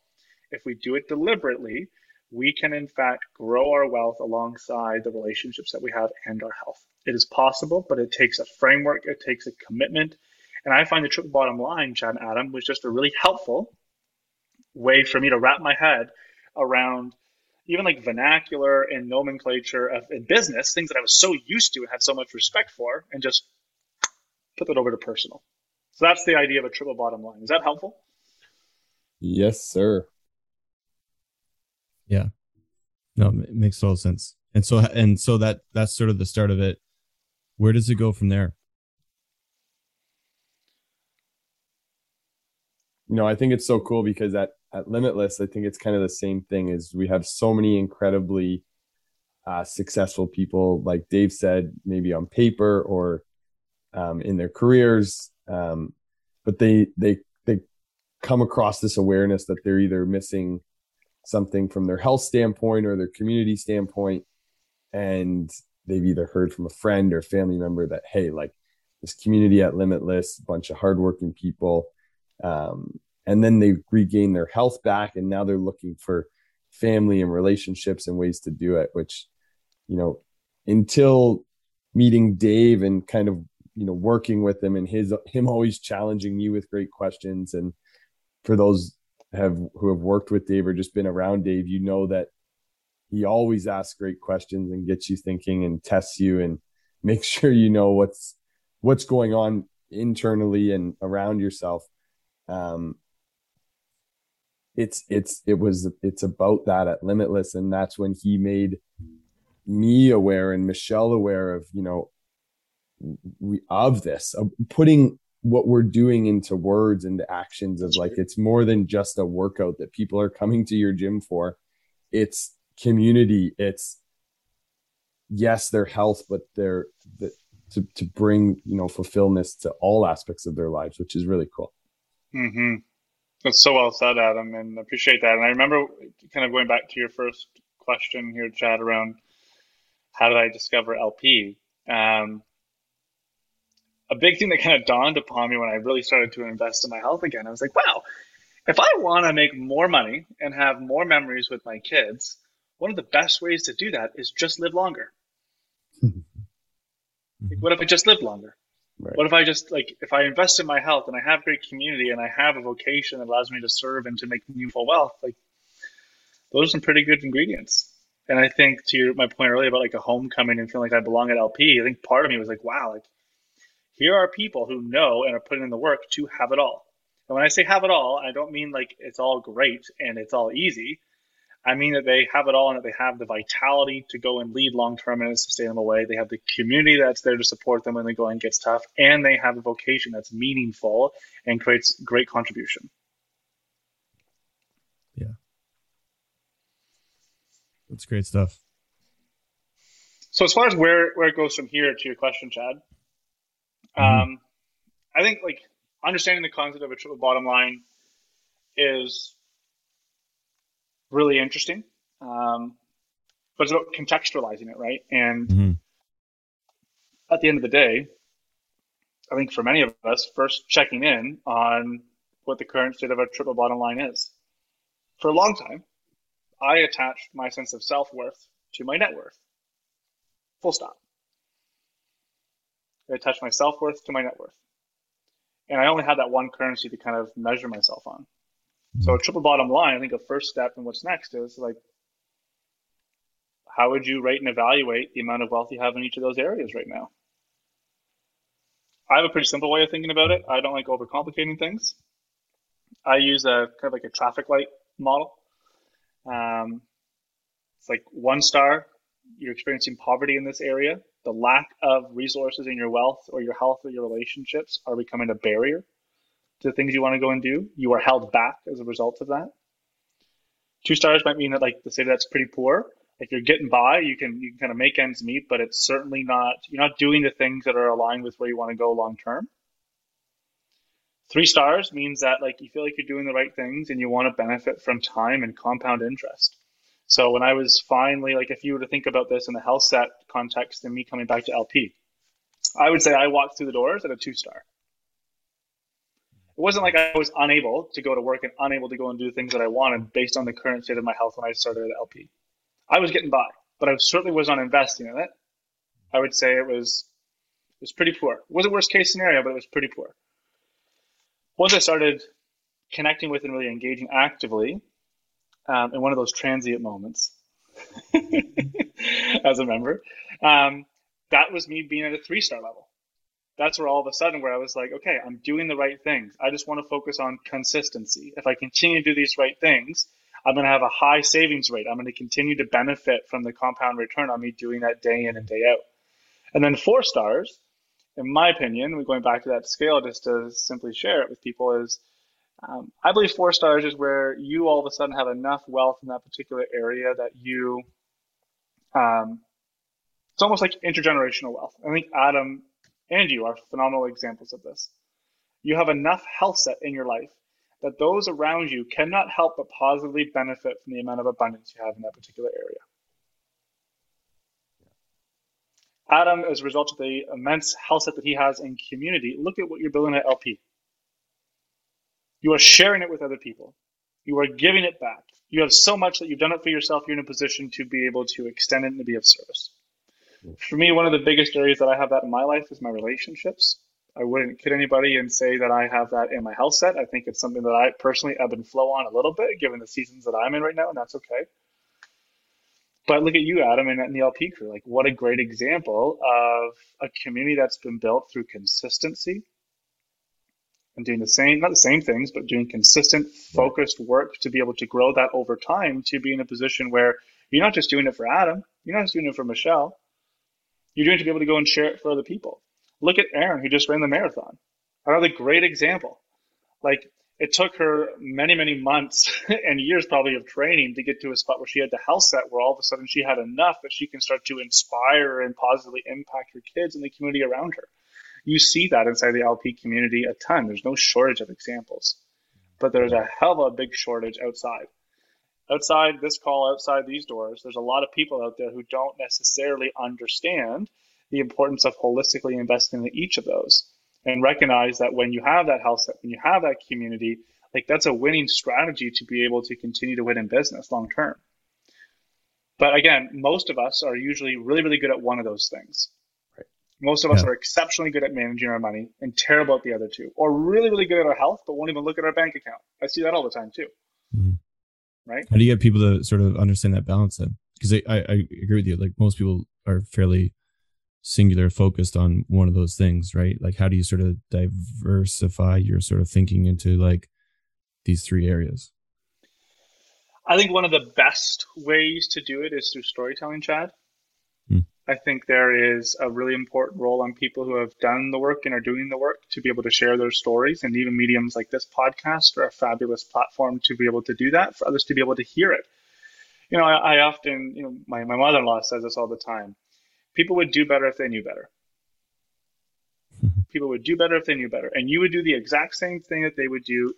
Speaker 3: if we do it deliberately, we can in fact grow our wealth alongside the relationships that we have and our health. It is possible, but it takes a framework, it takes a commitment. And I find the triple bottom line, Chad and Adam, was just a really helpful way for me to wrap my head around even like vernacular and nomenclature of in business, things that I was so used to and had so much respect for, and just put that over to personal. So that's the idea of a triple bottom line. Is that helpful?
Speaker 2: Yes, sir.
Speaker 1: Yeah. No, it makes total sense. And so and so that that's sort of the start of it. Where does it go from there?
Speaker 2: You know, I think it's so cool because at at Limitless, I think it's kind of the same thing. Is we have so many incredibly uh, successful people, like Dave said, maybe on paper or um, in their careers, um, but they they they come across this awareness that they're either missing something from their health standpoint or their community standpoint and they've either heard from a friend or family member that hey like this community at limitless bunch of hardworking people um, and then they regain their health back and now they're looking for family and relationships and ways to do it which you know until meeting dave and kind of you know working with him and his him always challenging me with great questions and for those have who have worked with Dave or just been around Dave, you know that he always asks great questions and gets you thinking and tests you and makes sure you know what's what's going on internally and around yourself. Um, it's it's it was it's about that at Limitless, and that's when he made me aware and Michelle aware of you know we of this of putting what we're doing into words into actions of like it's more than just a workout that people are coming to your gym for. It's community. It's yes their health but their the, to, to bring you know fulfillment to all aspects of their lives which is really cool
Speaker 3: mm-hmm. that's so well said adam and I appreciate that and i remember kind of going back to your first question here chad around how did i discover lp um, a big thing that kind of dawned upon me when I really started to invest in my health again. I was like, wow, if I want to make more money and have more memories with my kids, one of the best ways to do that is just live longer. like, what if I just live longer? Right. What if I just like if I invest in my health and I have great community and I have a vocation that allows me to serve and to make meaningful wealth? Like those are some pretty good ingredients. And I think to your, my point earlier about like a homecoming and feeling like I belong at LP, I think part of me was like, wow, like here are people who know and are putting in the work to have it all. And when I say have it all, I don't mean like it's all great and it's all easy. I mean that they have it all and that they have the vitality to go and lead long term in a sustainable way. They have the community that's there to support them when the going gets tough, and they have a vocation that's meaningful and creates great contribution.
Speaker 1: Yeah. That's great stuff.
Speaker 3: So as far as where, where it goes from here to your question, Chad, mm-hmm. um, I think like understanding the concept of a triple bottom line is really interesting. Um, but it's about contextualizing it, right? And mm-hmm. at the end of the day, I think for many of us, first checking in on what the current state of our triple bottom line is. For a long time, I attached my sense of self worth to my net worth. Full stop. I attached my self worth to my net worth. And I only had that one currency to kind of measure myself on. So a triple bottom line, I think a first step and what's next is like, how would you rate and evaluate the amount of wealth you have in each of those areas right now? I have a pretty simple way of thinking about it. I don't like overcomplicating things. I use a kind of like a traffic light model. Um, it's like one star, you're experiencing poverty in this area. The lack of resources in your wealth or your health or your relationships are becoming a barrier to the things you want to go and do. You are held back as a result of that. Two stars might mean that like the say that's pretty poor. If you're getting by, you can you can kind of make ends meet, but it's certainly not you're not doing the things that are aligned with where you want to go long term. Three stars means that like you feel like you're doing the right things and you want to benefit from time and compound interest. So when I was finally like if you were to think about this in the health set context and me coming back to LP, I would say I walked through the doors at a two star it wasn't like I was unable to go to work and unable to go and do things that I wanted based on the current state of my health when I started at LP. I was getting by, but I certainly was not investing in it. I would say it was it was pretty poor. It was a worst case scenario, but it was pretty poor. Once I started connecting with and really engaging actively um, in one of those transient moments as a member, um, that was me being at a three star level that's where all of a sudden where I was like, okay, I'm doing the right things. I just want to focus on consistency. If I continue to do these right things, I'm going to have a high savings rate. I'm going to continue to benefit from the compound return on me doing that day in and day out. And then four stars, in my opinion, we're going back to that scale just to simply share it with people is um, I believe four stars is where you all of a sudden have enough wealth in that particular area that you, um, it's almost like intergenerational wealth. I think Adam and you are phenomenal examples of this. You have enough health set in your life that those around you cannot help but positively benefit from the amount of abundance you have in that particular area. Adam, as a result of the immense health set that he has in community, look at what you're building at LP. You are sharing it with other people. You are giving it back. You have so much that you've done it for yourself, you're in a position to be able to extend it and to be of service. For me, one of the biggest areas that I have that in my life is my relationships. I wouldn't kid anybody and say that I have that in my health set. I think it's something that I personally ebb and flow on a little bit, given the seasons that I'm in right now, and that's okay. But look at you, Adam, and the LP crew. Like, what a great example of a community that's been built through consistency and doing the same, not the same things, but doing consistent, focused work to be able to grow that over time to be in a position where you're not just doing it for Adam, you're not just doing it for Michelle, you're doing to be able to go and share it for other people. Look at Erin, who just ran the marathon. Another great example. Like it took her many, many months and years probably of training to get to a spot where she had the health set where all of a sudden she had enough that she can start to inspire and positively impact her kids and the community around her. You see that inside the LP community a ton. There's no shortage of examples, but there's a hell of a big shortage outside outside this call, outside these doors, there's a lot of people out there who don't necessarily understand the importance of holistically investing in each of those and recognize that when you have that health set, when you have that community, like that's a winning strategy to be able to continue to win in business long term. But again, most of us are usually really, really good at one of those things. Right. Most of us yeah. are exceptionally good at managing our money and terrible at the other two, or really, really good at our health, but won't even look at our bank account. I see that all the time too. Mm-hmm right?
Speaker 1: How do you get people to sort of understand that balance then? Because I, I, I agree with you. Like most people are fairly singular focused on one of those things, right? Like how do you sort of diversify your sort of thinking into like these three areas?
Speaker 3: I think one of the best ways to do it is through storytelling, Chad. I think there is a really important role on people who have done the work and are doing the work to be able to share their stories. And even mediums like this podcast are a fabulous platform to be able to do that for others to be able to hear it. You know, I, I often, you know, my, my mother in law says this all the time people would do better if they knew better. People would do better if they knew better. And you would do the exact same thing that they would do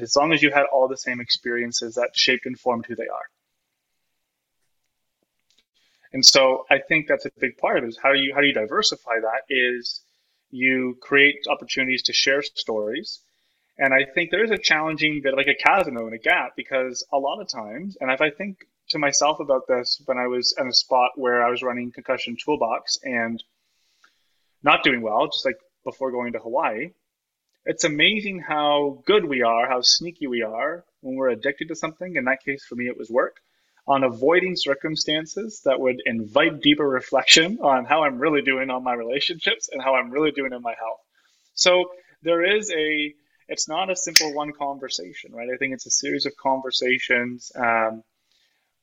Speaker 3: as long as you had all the same experiences that shaped and formed who they are. And so I think that's a big part of it is how do you how do you diversify that is you create opportunities to share stories. And I think there is a challenging bit like a chasm and a gap because a lot of times, and if I think to myself about this when I was in a spot where I was running concussion toolbox and not doing well, just like before going to Hawaii. It's amazing how good we are, how sneaky we are when we're addicted to something. In that case, for me, it was work on avoiding circumstances that would invite deeper reflection on how I'm really doing on my relationships and how I'm really doing in my health. So there is a, it's not a simple one conversation, right? I think it's a series of conversations. Um,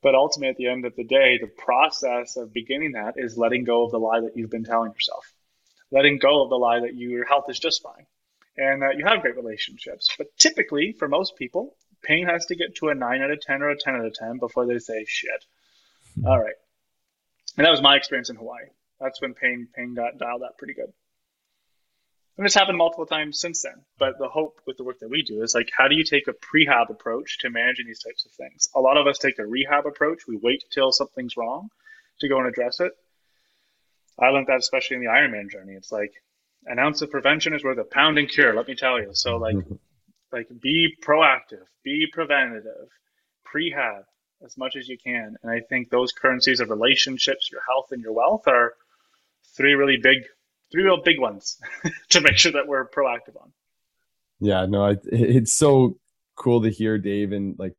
Speaker 3: but ultimately, at the end of the day, the process of beginning that is letting go of the lie that you've been telling yourself, letting go of the lie that your health is just fine and uh, you have great relationships. But typically, for most people, pain has to get to a 9 out of 10 or a 10 out of 10 before they say shit. Mm-hmm. All right. And that was my experience in Hawaii. That's when pain pain got dialed up pretty good. And it's happened multiple times since then. But the hope with the work that we do is like, how do you take a prehab approach to managing these types of things? A lot of us take a rehab approach. We wait till something's wrong to go and address it. I learned that especially in the Ironman journey. It's like an ounce of prevention is worth a pound in cure. Let me tell you. So like like be proactive, be preventative, prehab as much as you can. And I think those currencies of relationships, your health and your wealth are three really big, three real big ones to make sure that we're proactive on.
Speaker 2: Yeah, no, it, it's so cool to hear Dave and like,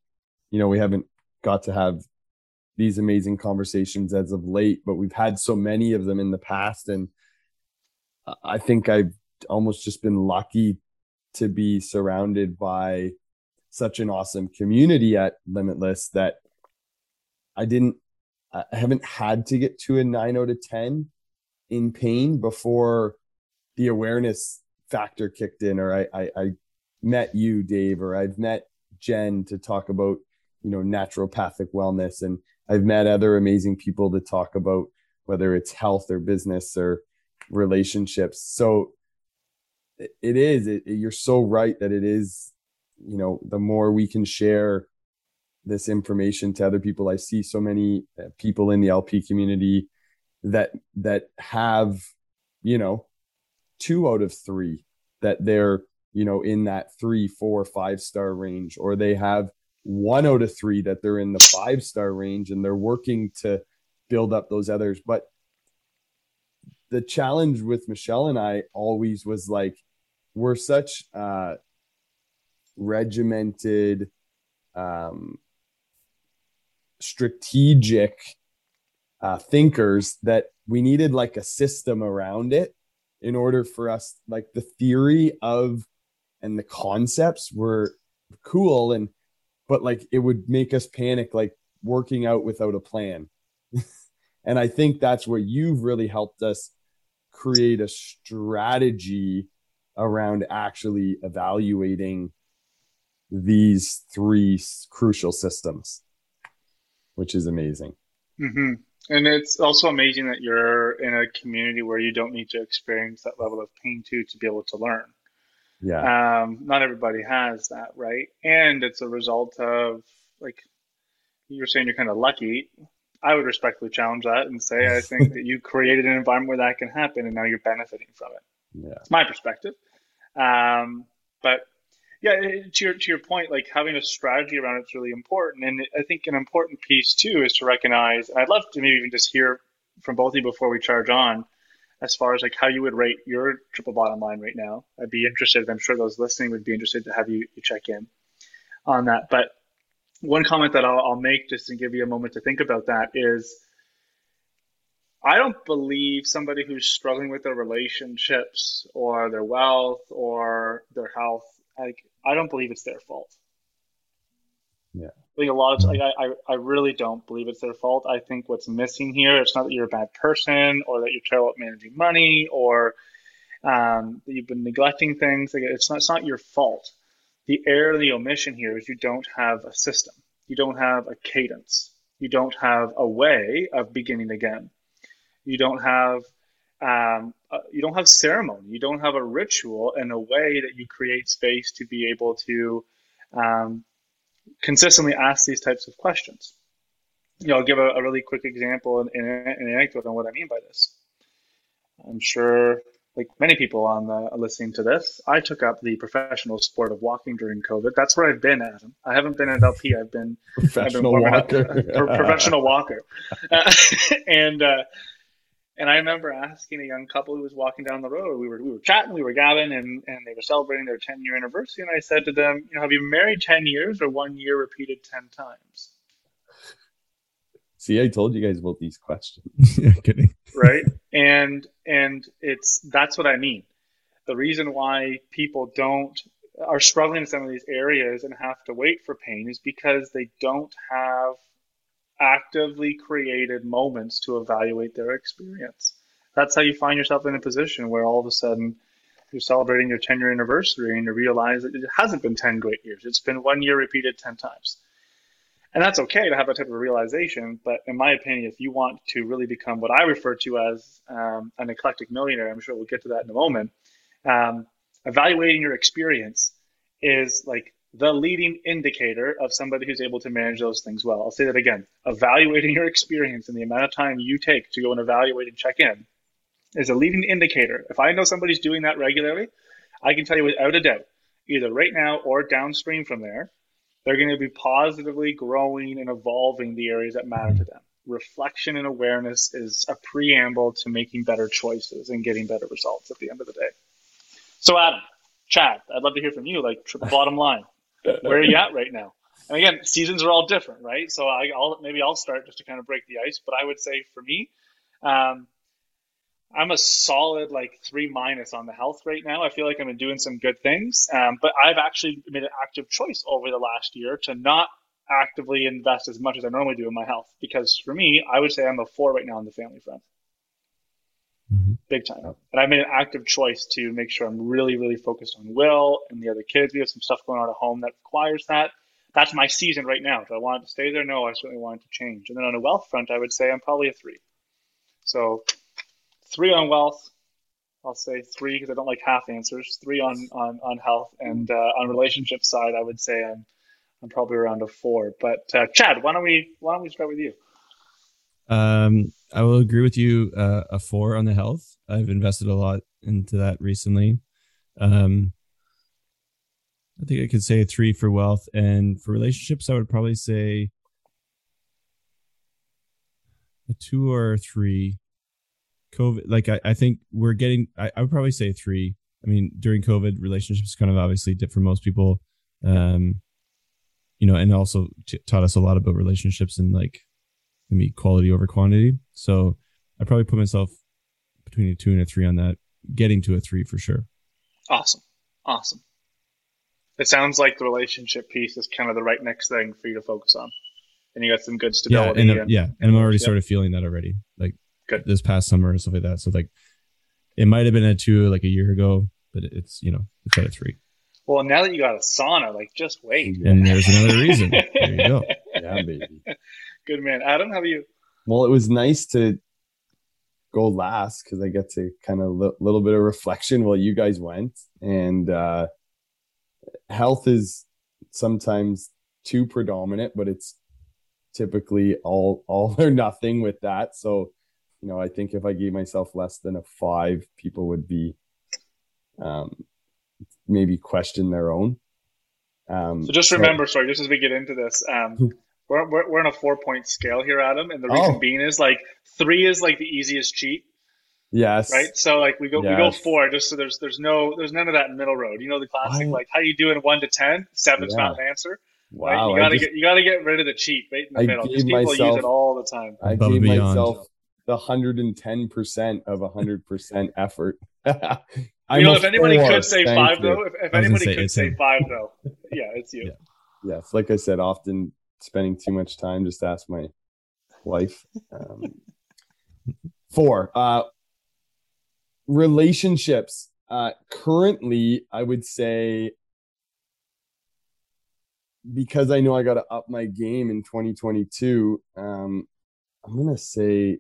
Speaker 2: you know, we haven't got to have these amazing conversations as of late, but we've had so many of them in the past. And I think I've almost just been lucky to be surrounded by such an awesome community at Limitless that I didn't, I haven't had to get to a nine out of 10 in pain before the awareness factor kicked in, or I, I, I met you, Dave, or I've met Jen to talk about, you know, naturopathic wellness. And I've met other amazing people to talk about whether it's health or business or relationships. So it is it, you're so right that it is you know the more we can share this information to other people i see so many uh, people in the lp community that that have you know two out of three that they're you know in that three four five star range or they have one out of three that they're in the five star range and they're working to build up those others. But the challenge with michelle and i always was like we're such uh, regimented, um, strategic uh, thinkers that we needed like a system around it in order for us, like the theory of and the concepts were cool and but like it would make us panic like working out without a plan. And i think that's where you've really helped us create a strategy around actually evaluating these three crucial systems, which is amazing.
Speaker 3: Mm-hmm. And it's also amazing that you're in a community where you don't need to experience that level of pain too to be able to learn. Yeah. Um, not everybody has that, right? And it's a result of like you're saying you're kind of lucky. I would respectfully challenge that and say I think that you created an environment where that can happen and now you're benefiting from it. Yeah. It's my perspective. Um, but yeah, to your to your point, like having a strategy around it's really important, and I think an important piece too is to recognize. I'd love to maybe even just hear from both of you before we charge on, as far as like how you would rate your triple bottom line right now. I'd be interested. I'm sure those listening would be interested to have you, you check in on that. But one comment that I'll, I'll make just to give you a moment to think about that is I don't believe somebody who's struggling with their relationships or their wealth or their health, like I don't believe it's their fault.
Speaker 2: Yeah.
Speaker 3: I think a lot of like I, I really don't believe it's their fault. I think what's missing here, it's not that you're a bad person or that you're terrible at managing money or um, that you've been neglecting things. Like it's not it's not your fault. The error, the omission here is you don't have a system. You don't have a cadence. You don't have a way of beginning again. You don't have um, uh, you don't have ceremony. You don't have a ritual and a way that you create space to be able to um, consistently ask these types of questions. You know, I'll give a, a really quick example and an anecdote on what I mean by this. I'm sure, like many people on the, listening to this, I took up the professional sport of walking during COVID. That's where I've been, Adam. I haven't been at LP. I've been
Speaker 2: professional I've been walker,
Speaker 3: up, professional walker, uh, and uh, and I remember asking a young couple who was walking down the road. We were we were chatting, we were gabbing, and and they were celebrating their 10 year anniversary. And I said to them, you know, have you been married 10 years or one year repeated 10 times?
Speaker 2: See, I told you guys about these questions.
Speaker 1: yeah, kidding.
Speaker 3: Right, and and it's that's what I mean. The reason why people don't are struggling in some of these areas and have to wait for pain is because they don't have actively created moments to evaluate their experience. That's how you find yourself in a position where all of a sudden you're celebrating your 10 year anniversary and you realize that it hasn't been 10 great years. It's been one year repeated 10 times. And that's okay to have that type of realization. But in my opinion, if you want to really become what I refer to as um, an eclectic millionaire, I'm sure we'll get to that in a moment, um, evaluating your experience is like the leading indicator of somebody who's able to manage those things well. I'll say that again. Evaluating your experience and the amount of time you take to go and evaluate and check in is a leading indicator. If I know somebody's doing that regularly, I can tell you without a doubt, either right now or downstream from there, they're going to be positively growing and evolving the areas that matter to them. Reflection and awareness is a preamble to making better choices and getting better results at the end of the day. So, Adam, Chad, I'd love to hear from you. Like, bottom line, where are you at right now? And again, seasons are all different, right? So I, will maybe I'll start just to kind of break the ice. But I would say for me, um, I'm a solid like three minus on the health right now. I feel like I'm doing some good things, um, but I've actually made an active choice over the last year to not actively invest as much as I normally do in my health because for me, I would say I'm a four right now on the family front. Big time. And I made an active choice to make sure I'm really, really focused on Will and the other kids. We have some stuff going on at home that requires that. That's my season right now. Do I want it to stay there? No, I certainly want it to change. And then on a wealth front, I would say I'm probably a three. So three on wealth. I'll say three because I don't like half answers. Three on on, on health and uh, on relationship side, I would say I'm I'm probably around a four. But uh, Chad, why don't we why don't we start with you?
Speaker 1: Um, I will agree with you. Uh, a four on the health. I've invested a lot into that recently. Um, I think I could say a three for wealth, and for relationships, I would probably say a two or a three. COVID, like I, I think we're getting. I, I would probably say three. I mean, during COVID, relationships kind of obviously did for most people. Um, you know, and also t- taught us a lot about relationships and like maybe quality over quantity. So I probably put myself between a two and a three on that, getting to a three for sure.
Speaker 3: Awesome. Awesome. It sounds like the relationship piece is kind of the right next thing for you to focus on. And you got some good stability.
Speaker 1: Yeah, and, uh, and yeah, and I'm already sort of feeling that already. Like good. this past summer and stuff like that. So like it might have been a two like a year ago, but it's you know, it's at a three.
Speaker 3: Well, now that you got a sauna, like just wait.
Speaker 1: And there's another reason. there you go.
Speaker 2: Yeah, baby.
Speaker 3: Good man. Adam, how are you?
Speaker 2: Well, it was nice to go last because I get to kind of a li- little bit of reflection while you guys went. And uh, health is sometimes too predominant, but it's typically all all or nothing with that. So, you know, I think if I gave myself less than a five, people would be um, maybe question their own.
Speaker 3: Um, so just remember, so, sorry, just as we get into this, um, we're, we're, we're on a four point scale here, Adam, and the reason oh. being is like three is like the easiest cheat.
Speaker 2: Yes.
Speaker 3: Right. So like we go yes. we go four just so there's there's no there's none of that middle road. You know the classic I, like how you doing one to ten? Seven's yeah. not an answer. Wow. Right? You gotta just, get you gotta get rid of the cheat right in the I middle. Because people myself, use it all the time.
Speaker 2: I Above gave myself the hundred and ten percent of a hundred percent effort.
Speaker 3: you know, if anybody four, could say five you. though, if, if anybody say, could say five though, yeah, it's you.
Speaker 2: Yeah. Yes, like I said, often spending too much time. Just ask my wife. Um, four. Uh, relationships. Uh, currently, I would say because I know I got to up my game in 2022. Um, I'm gonna say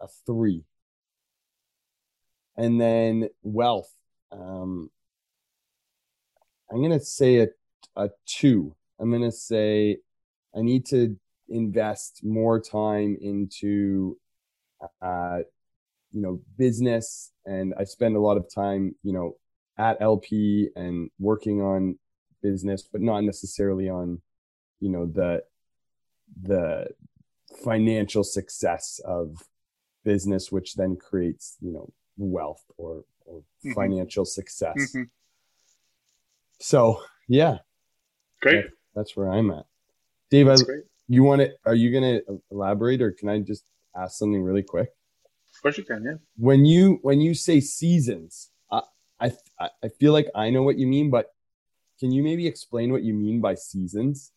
Speaker 2: a three, and then wealth. Um, I'm gonna say a a two. I'm gonna say I need to invest more time into uh you know business. And I spend a lot of time you know at LP and working on business but not necessarily on you know the the financial success of business which then creates you know wealth or, or mm-hmm. financial success. Mm-hmm. so yeah.
Speaker 3: Great.
Speaker 2: That, that's where i'm at dave I, you want to are you going to elaborate or can i just ask something really quick
Speaker 3: of course you can yeah
Speaker 2: when you when you say seasons I, I i feel like i know what you mean but can you maybe explain what you mean by seasons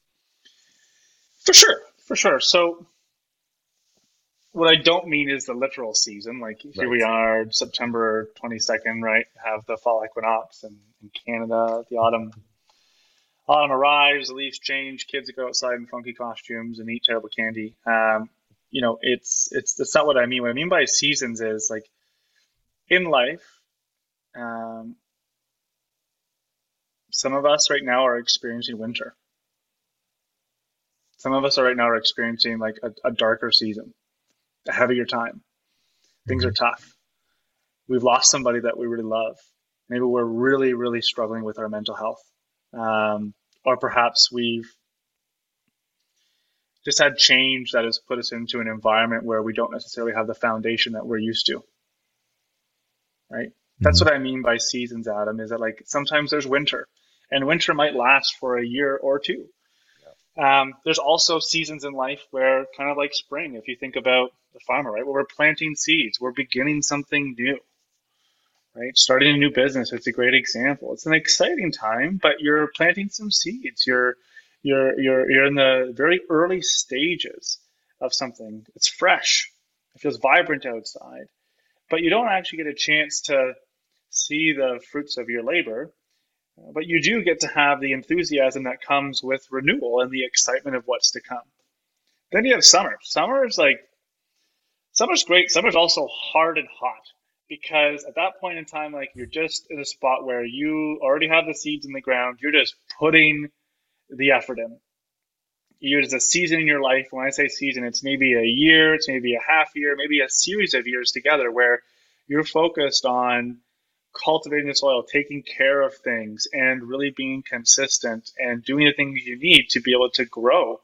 Speaker 3: for sure for sure so what I don't mean is the literal season. Like here right. we are, September 22nd, right? Have the fall equinox and in Canada, the autumn. Autumn arrives, the leaves change, kids go outside in funky costumes and eat terrible candy. Um, you know, it's it's that's not what I mean. What I mean by seasons is like in life. Um, some of us right now are experiencing winter. Some of us are right now are experiencing like a, a darker season a heavier time. Things are tough. We've lost somebody that we really love. Maybe we're really, really struggling with our mental health. Um, or perhaps we've just had change that has put us into an environment where we don't necessarily have the foundation that we're used to. Right? Mm-hmm. That's what I mean by seasons, Adam, is that like sometimes there's winter and winter might last for a year or two. Um, there's also seasons in life where kind of like spring, if you think about the farmer, right? Where we're planting seeds, we're beginning something new, right? Starting a new business. It's a great example. It's an exciting time, but you're planting some seeds. You're you're you're you're in the very early stages of something. It's fresh. It feels vibrant outside, but you don't actually get a chance to see the fruits of your labor. But you do get to have the enthusiasm that comes with renewal and the excitement of what's to come. Then you have summer. Summer is like Summer's great. Summer's also hard and hot because at that point in time, like you're just in a spot where you already have the seeds in the ground. You're just putting the effort in. You there's a season in your life. When I say season, it's maybe a year, it's maybe a half year, maybe a series of years together where you're focused on cultivating the soil, taking care of things, and really being consistent and doing the things you need to be able to grow.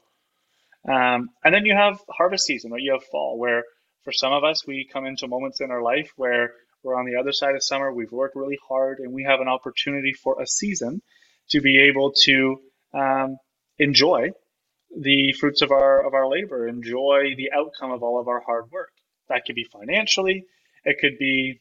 Speaker 3: Um, and then you have harvest season, or you have fall, where for some of us, we come into moments in our life where we're on the other side of summer, we've worked really hard, and we have an opportunity for a season to be able to um, enjoy the fruits of our of our labor, enjoy the outcome of all of our hard work. That could be financially, it could be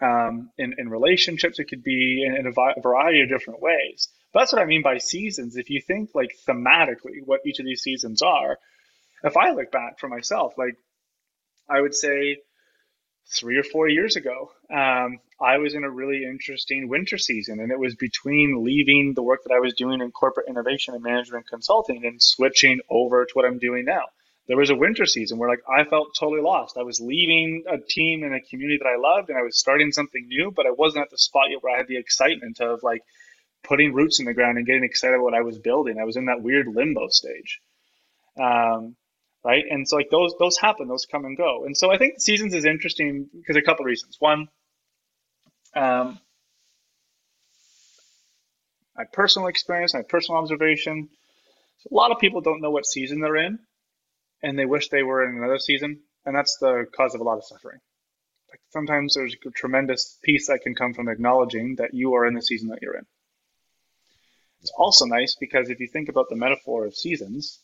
Speaker 3: um, in, in relationships, it could be in, in a variety of different ways. But that's what I mean by seasons. If you think like thematically what each of these seasons are, if I look back for myself, like I would say three or four years ago, um, I was in a really interesting winter season, and it was between leaving the work that I was doing in corporate innovation and management consulting and switching over to what I'm doing now. There was a winter season where like I felt totally lost. I was leaving a team and a community that I loved, and I was starting something new, but I wasn't at the spot yet where I had the excitement of like putting roots in the ground and getting excited about what I was building. I was in that weird limbo stage. Um, right? And so like those those happen, those come and go. And so I think seasons is interesting because a couple reasons. One, um, my personal experience, my personal observation. a lot of people don't know what season they're in, and they wish they were in another season, and that's the cause of a lot of suffering. Like sometimes there's a tremendous peace that can come from acknowledging that you are in the season that you're in. It's also nice because if you think about the metaphor of seasons,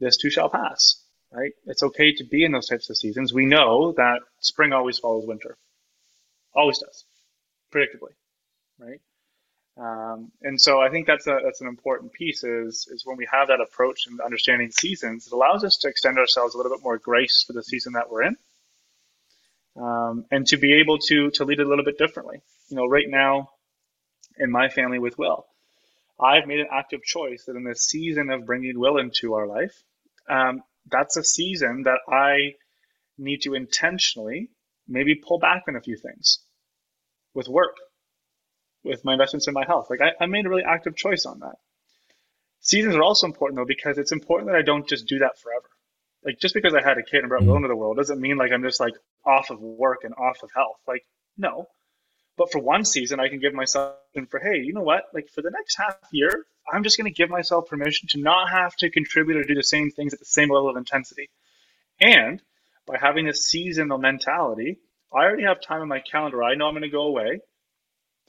Speaker 3: this too shall pass, right? It's okay to be in those types of seasons. We know that spring always follows winter, always does, predictably, right? Um, and so I think that's a that's an important piece is is when we have that approach and understanding seasons, it allows us to extend ourselves a little bit more grace for the season that we're in, um, and to be able to to lead a little bit differently. You know, right now in my family with Will, I've made an active choice that in the season of bringing Will into our life, um, that's a season that I need to intentionally maybe pull back on a few things with work, with my investments in my health. Like I, I made a really active choice on that. Seasons are also important though because it's important that I don't just do that forever. Like just because I had a kid and brought Will into the world doesn't mean like I'm just like off of work and off of health. Like no, but for one season, I can give myself for hey, you know what? Like for the next half year, I'm just going to give myself permission to not have to contribute or do the same things at the same level of intensity. And by having this seasonal mentality, I already have time in my calendar. I know I'm going to go away.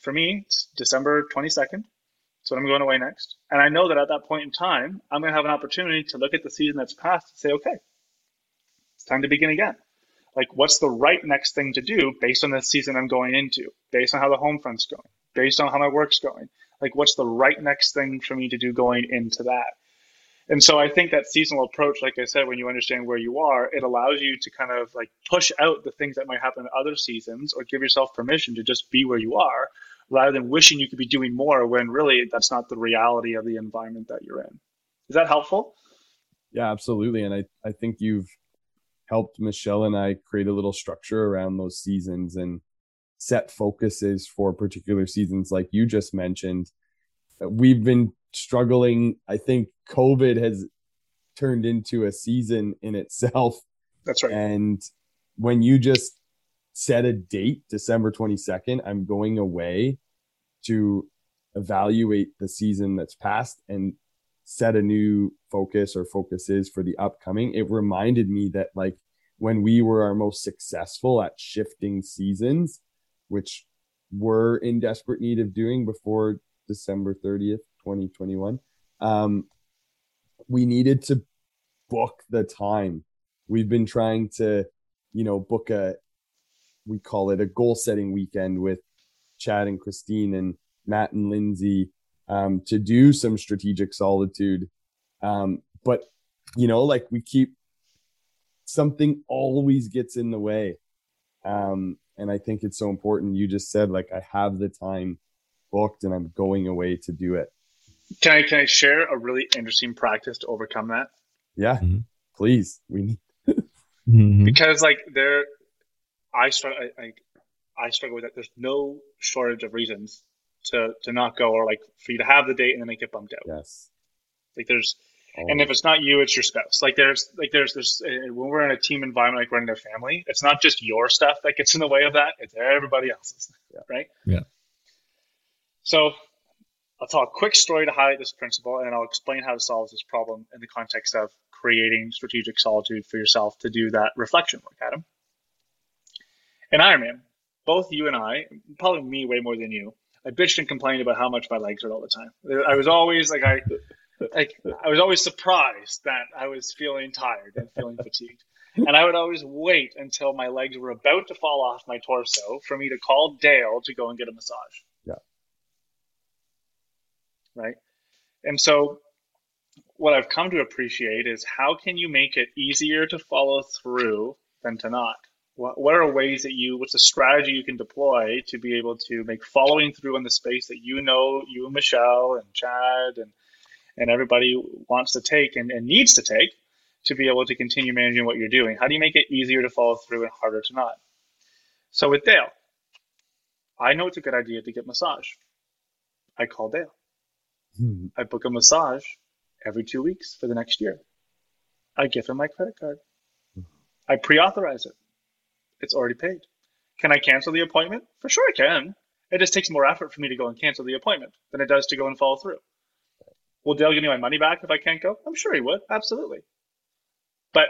Speaker 3: For me, it's December 22nd. So I'm going away next. And I know that at that point in time, I'm going to have an opportunity to look at the season that's passed and say, okay, it's time to begin again. Like, what's the right next thing to do based on the season I'm going into, based on how the home front's going, based on how my work's going? Like, what's the right next thing for me to do going into that? And so I think that seasonal approach, like I said, when you understand where you are, it allows you to kind of like push out the things that might happen in other seasons or give yourself permission to just be where you are rather than wishing you could be doing more when really that's not the reality of the environment that you're in. Is that helpful?
Speaker 2: Yeah, absolutely. And I, I think you've helped Michelle and I create a little structure around those seasons and set focuses for particular seasons, like you just mentioned. Uh, we've been struggling. I think COVID has turned into a season in itself.
Speaker 3: That's right.
Speaker 2: And when you just set a date, December 22nd, I'm going away to evaluate the season that's passed and set a new focus or focuses for the upcoming. It reminded me that like when we were our most successful at shifting seasons, which we're in desperate need of doing before December 30th, 2021, um, we needed to book the time. We've been trying to, you know, book a, we call it a goal setting weekend with Chad and Christine and Matt and Lindsay um, to do some strategic solitude. Um, but, you know, like we keep something always gets in the way. Um, and I think it's so important. You just said, like, I have the time booked and I'm going away to do it.
Speaker 3: Can I can I share a really interesting practice to overcome that?
Speaker 2: Yeah, mm-hmm. please. We need
Speaker 3: mm-hmm. because like there, I struggle. I, I, I struggle with that. There's no shortage of reasons to to not go or like for you to have the date and then it get bumped out.
Speaker 2: Yes.
Speaker 3: Like there's, oh. and if it's not you, it's your spouse. Like there's like there's there's uh, when we're in a team environment like running a family, it's not just your stuff that gets in the way of that. It's everybody else's. Yeah. Right.
Speaker 1: Yeah.
Speaker 3: So I'll tell a quick story to highlight this principle, and I'll explain how to solve this problem in the context of creating strategic solitude for yourself to do that reflection work, Adam. In Ironman, both you and I, probably me way more than you, I bitched and complained about how much my legs hurt all the time. I was always like I, like I was always surprised that I was feeling tired and feeling fatigued. And I would always wait until my legs were about to fall off my torso for me to call Dale to go and get a massage Yeah. right? And so what I've come to appreciate is how can you make it easier to follow through than to not? What, what are ways that you, what's a strategy you can deploy to be able to make following through in the space that you know you and Michelle and Chad and, and everybody wants to take and, and needs to take to be able to continue managing what you're doing? How do you make it easier to follow through and harder to not? So with Dale, I know it's a good idea to get massage. I call Dale. Hmm. I book a massage every two weeks for the next year. I give him my credit card. I pre authorize it. It's already paid. Can I cancel the appointment? For sure I can. It just takes more effort for me to go and cancel the appointment than it does to go and follow through. Will Dale give me my money back if I can't go? I'm sure he would. Absolutely. But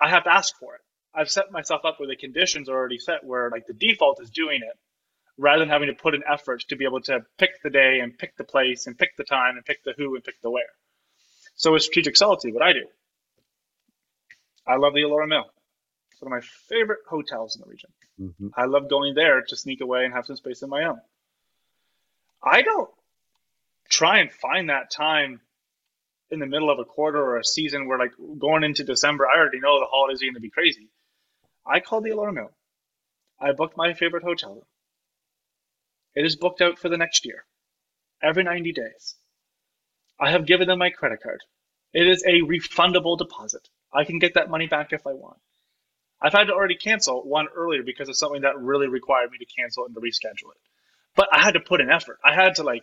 Speaker 3: I have to ask for it. I've set myself up where the conditions are already set where like the default is doing it rather than having to put an effort to be able to pick the day and pick the place and pick the time and pick the who and pick the where. So with strategic solitude, what I do, I love the Elora Mill. One of my favorite hotels in the region. Mm-hmm. I love going there to sneak away and have some space of my own. I don't try and find that time in the middle of a quarter or a season where like going into December, I already know the holidays are going to be crazy. I called the Elora Mill. I booked my favorite hotel room. It is booked out for the next year, every 90 days. I have given them my credit card. It is a refundable deposit. I can get that money back if I want. I've had to already cancel one earlier because of something that really required me to cancel and to reschedule it. But I had to put an effort. I had to like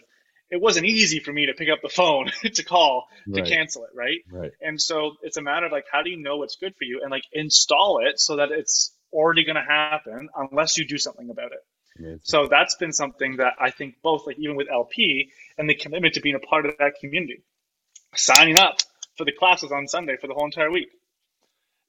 Speaker 3: it wasn't easy for me to pick up the phone to call to right. cancel it, right?
Speaker 2: Right.
Speaker 3: And so it's a matter of like how do you know what's good for you and like install it so that it's already going to happen unless you do something about it. Amazing. So that's been something that I think both like even with LP and the commitment to being a part of that community, signing up for the classes on Sunday for the whole entire week.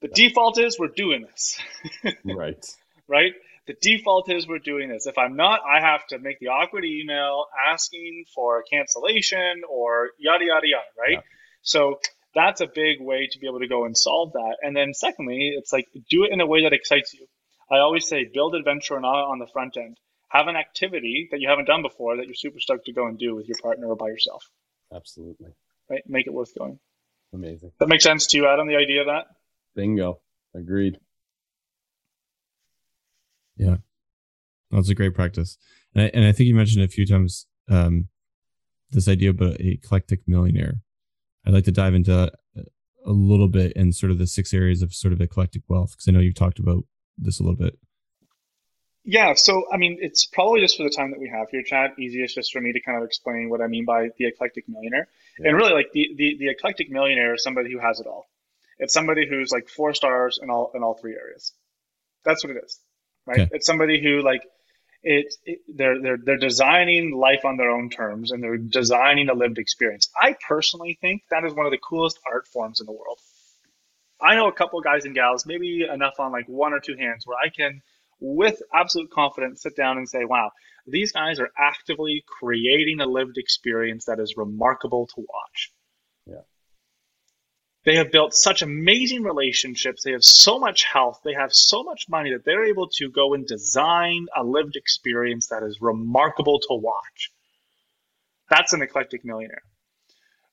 Speaker 3: The yeah. default is we're doing this.
Speaker 2: right.
Speaker 3: Right the default is we're doing this. If I'm not, I have to make the awkward email asking for a cancellation or yada yada yada, right? Yeah. So that's a big way to be able to go and solve that. And then secondly, it's like do it in a way that excites you. I always say build adventure on on the front end. Have an activity that you haven't done before that you're super stoked to go and do with your partner or by yourself.
Speaker 2: Absolutely.
Speaker 3: Right? Make it worth going.
Speaker 2: Amazing.
Speaker 3: That makes sense to you, Adam, on the idea of that?
Speaker 2: Bingo. Agreed.
Speaker 1: Yeah, that's a great practice, and I, and I think you mentioned a few times um, this idea about a eclectic millionaire. I'd like to dive into a little bit in sort of the six areas of sort of eclectic wealth because I know you've talked about this a little bit.
Speaker 3: Yeah, so I mean, it's probably just for the time that we have here, Chad. Easiest just for me to kind of explain what I mean by the eclectic millionaire, yeah. and really like the, the the eclectic millionaire is somebody who has it all. It's somebody who's like four stars in all in all three areas. That's what it is right? Okay. It's somebody who like it, it, they're they're they're designing life on their own terms and they're designing a lived experience. I personally think that is one of the coolest art forms in the world. I know a couple of guys and gals, maybe enough on like one or two hands, where I can, with absolute confidence, sit down and say, "Wow, these guys are actively creating a lived experience that is remarkable to watch." They have built such amazing relationships. They have so much health. They have so much money that they're able to go and design a lived experience that is remarkable to watch. That's an eclectic millionaire,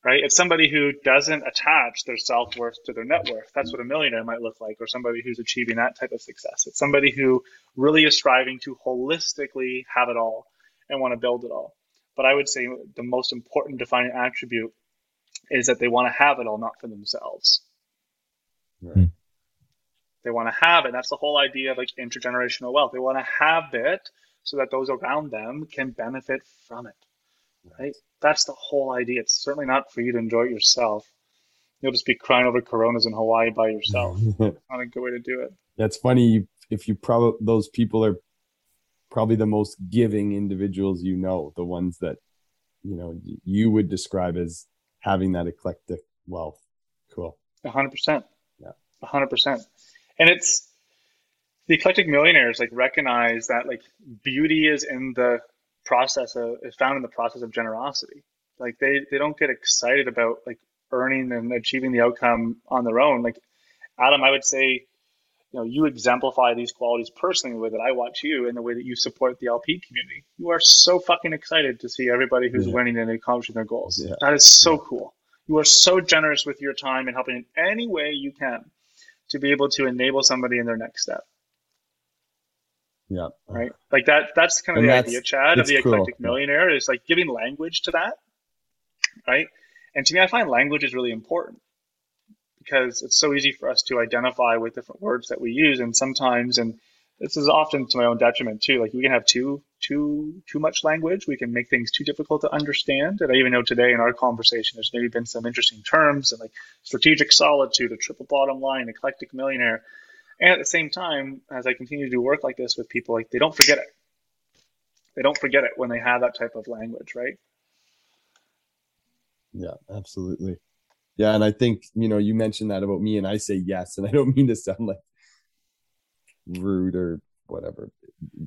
Speaker 3: right? It's somebody who doesn't attach their self worth to their net worth. That's what a millionaire might look like, or somebody who's achieving that type of success. It's somebody who really is striving to holistically have it all and want to build it all. But I would say the most important defining attribute is that they want to have it all, not for themselves.
Speaker 2: Right. Hmm.
Speaker 3: They want to have it. That's the whole idea of like intergenerational wealth. They want to have it so that those around them can benefit from it. Right? That's the whole idea. It's certainly not for you to enjoy it yourself. You'll just be crying over coronas in Hawaii by yourself. not a good way to do it.
Speaker 2: That's funny. If you probably those people are probably the most giving individuals you know, the ones that you know you would describe as having that eclectic wealth. Cool.
Speaker 3: A hundred percent.
Speaker 2: Yeah.
Speaker 3: A hundred percent. And it's the eclectic millionaires like recognize that like beauty is in the process of is found in the process of generosity. Like they they don't get excited about like earning and achieving the outcome on their own. Like Adam, I would say you know, you exemplify these qualities personally the way that I watch you and the way that you support the LP community. You are so fucking excited to see everybody who's yeah. winning and accomplishing their goals. Yeah. That is so yeah. cool. You are so generous with your time and helping in any way you can to be able to enable somebody in their next step.
Speaker 2: Yeah.
Speaker 3: Right. Like that. That's kind of and the idea, Chad, of the cool. eclectic millionaire is like giving language to that. Right. And to me, I find language is really important because it's so easy for us to identify with different words that we use and sometimes and this is often to my own detriment too like we can have too too too much language we can make things too difficult to understand and i even know today in our conversation there's maybe been some interesting terms and like strategic solitude a triple bottom line eclectic millionaire and at the same time as i continue to do work like this with people like they don't forget it. They don't forget it when they have that type of language right?
Speaker 2: Yeah absolutely yeah, and I think you know you mentioned that about me, and I say yes, and I don't mean to sound like rude or whatever.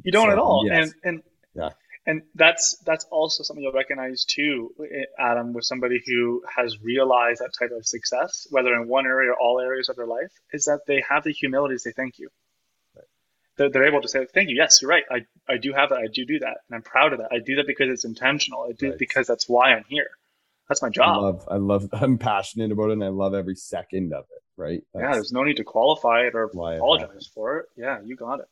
Speaker 3: You don't so, at all, yes. and and
Speaker 2: yeah,
Speaker 3: and that's that's also something you'll recognize too, eh, Adam, with somebody who has realized that type of success, whether in one area or all areas of their life, is that they have the humility to say thank you. they're, they're able to say, "Thank you. Yes, you're right. I I do have that. I do do that, and I'm proud of that. I do that because it's intentional. I do right. it because that's why I'm here. That's my job.
Speaker 2: I love. I love. I'm passionate about it, and I love every second of it. Right.
Speaker 3: That's yeah. There's no need to qualify it or apologize for it. Yeah, you got it.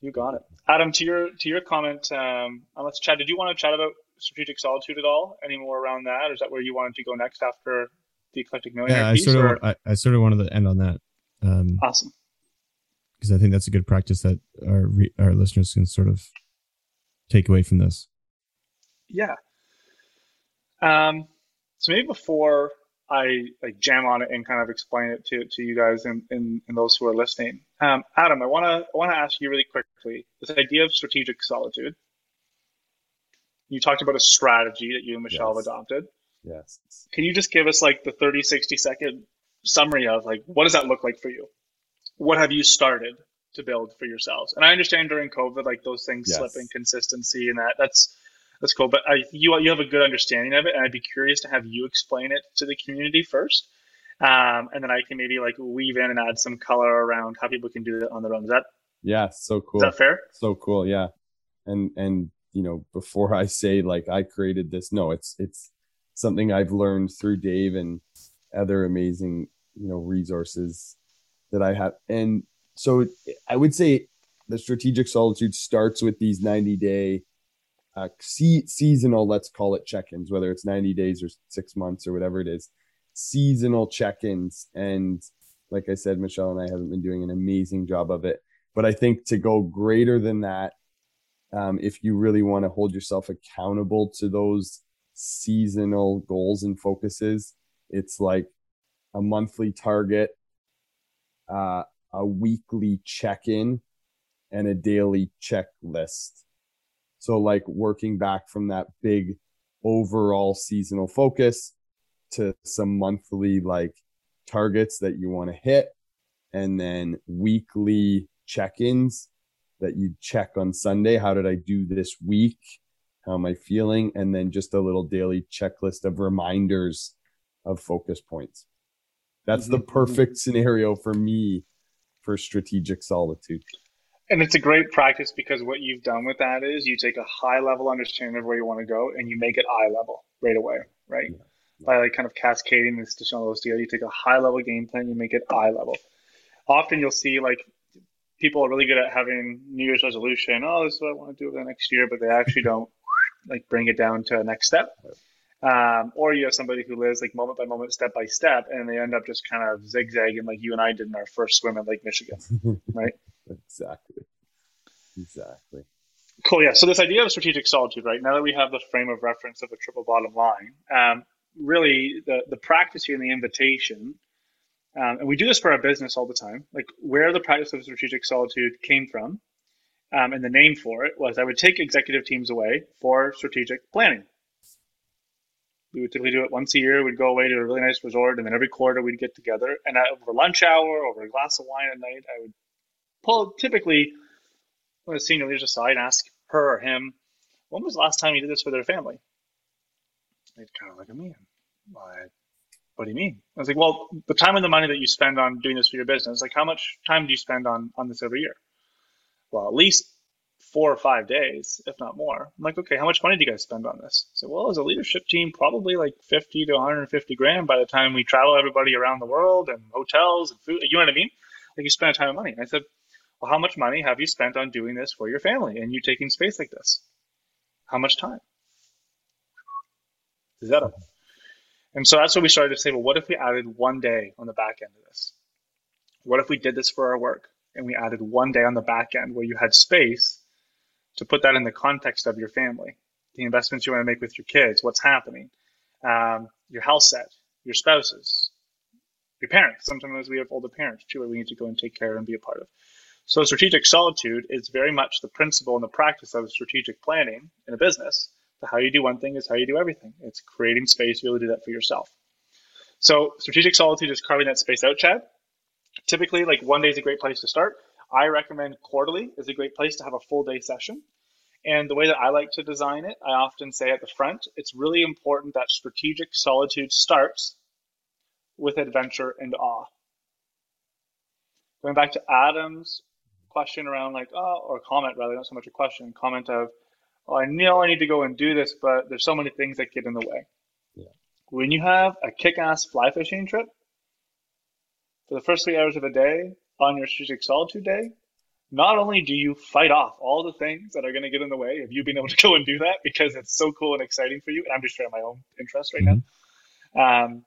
Speaker 3: You got it, Adam. To your to your comment, um, let's chat. Did you want to chat about strategic solitude at all? Any more around that? Or is that where you wanted to go next after the eclectic millionaire?
Speaker 1: Yeah, I
Speaker 3: piece,
Speaker 1: sort of I, I, sort of wanted to end on that.
Speaker 3: Um, awesome.
Speaker 1: Because I think that's a good practice that our our listeners can sort of take away from this.
Speaker 3: Yeah. Um. So maybe before I like jam on it and kind of explain it to, to you guys and, and, and those who are listening. Um, Adam, I want to I want to ask you really quickly this idea of strategic solitude. You talked about a strategy that you and Michelle yes. have adopted.
Speaker 2: Yes.
Speaker 3: Can you just give us like the 30, 60 second summary of like what does that look like for you? What have you started to build for yourselves? And I understand during COVID, like those things yes. slip in consistency and that that's that's cool. But I, you you have a good understanding of it, and I'd be curious to have you explain it to the community first, um, and then I can maybe like weave in and add some color around how people can do it on their own. Is that
Speaker 2: yeah, so cool.
Speaker 3: Is that fair?
Speaker 2: So cool, yeah. And and you know, before I say like I created this, no, it's it's something I've learned through Dave and other amazing you know resources that I have. And so I would say the strategic solitude starts with these 90 day uh, seasonal, let's call it check-ins, whether it's 90 days or six months or whatever it is, seasonal check-ins. And like I said, Michelle and I haven't been doing an amazing job of it. But I think to go greater than that, um, if you really want to hold yourself accountable to those seasonal goals and focuses, it's like a monthly target, uh, a weekly check-in, and a daily checklist so like working back from that big overall seasonal focus to some monthly like targets that you want to hit and then weekly check-ins that you check on Sunday. How did I do this week? How am I feeling? And then just a little daily checklist of reminders of focus points. That's mm-hmm. the perfect scenario for me for strategic solitude.
Speaker 3: And it's a great practice because what you've done with that is you take a high level understanding of where you want to go and you make it eye level right away, right? Yeah. Yeah. By like kind of cascading this to show those you take a high level game plan, you make it eye level. Often you'll see like people are really good at having New Year's resolution. Oh, this is what I want to do over the next year, but they actually don't like bring it down to a next step. Um, or you have somebody who lives like moment by moment, step by step, and they end up just kind of zigzagging like you and I did in our first swim at Lake Michigan, right?
Speaker 2: Exactly. Exactly.
Speaker 3: Cool. Yeah. So this idea of strategic solitude, right? Now that we have the frame of reference of a triple bottom line, um, really the the practice here and the invitation, um, and we do this for our business all the time. Like where the practice of strategic solitude came from, um, and the name for it was I would take executive teams away for strategic planning. We would typically do it once a year. We'd go away to a really nice resort, and then every quarter we'd get together. And over lunch hour, over a glass of wine at night, I would pull typically when a senior leaders aside and ask her or him, when was the last time you did this for their family? They'd kind of look at me what, what do you mean? I was like, well, the time and the money that you spend on doing this for your business, like how much time do you spend on on this every year? Well, at least four or five days, if not more. I'm like, okay, how much money do you guys spend on this? So, well, as a leadership team, probably like 50 to 150 grand by the time we travel everybody around the world and hotels and food. You know what I mean? Like you spend a ton of money. And I said, well, how much money have you spent on doing this for your family and you taking space like this? How much time? Is that up? And so that's what we started to say, well, what if we added one day on the back end of this? What if we did this for our work and we added one day on the back end where you had space to put that in the context of your family, the investments you want to make with your kids, what's happening, um, your health set, your spouses, your parents. Sometimes we have older parents too, where we need to go and take care and be a part of. So strategic solitude is very much the principle and the practice of strategic planning in a business. So how you do one thing is how you do everything. It's creating space to be able to do that for yourself. So strategic solitude is carving that space out, Chad. Typically, like one day is a great place to start. I recommend quarterly is a great place to have a full day session. And the way that I like to design it, I often say at the front, it's really important that strategic solitude starts with adventure and awe. Going back to Adam's question around like, oh, or comment rather, not so much a question, comment of, oh, I know I need to go and do this, but there's so many things that get in the way.
Speaker 2: Yeah.
Speaker 3: When you have a kick-ass fly fishing trip for the first three hours of a day on your strategic solitude day, not only do you fight off all the things that are going to get in the way of you being able to go and do that because it's so cool and exciting for you, and I'm just sharing my own interest right mm-hmm. now. Um,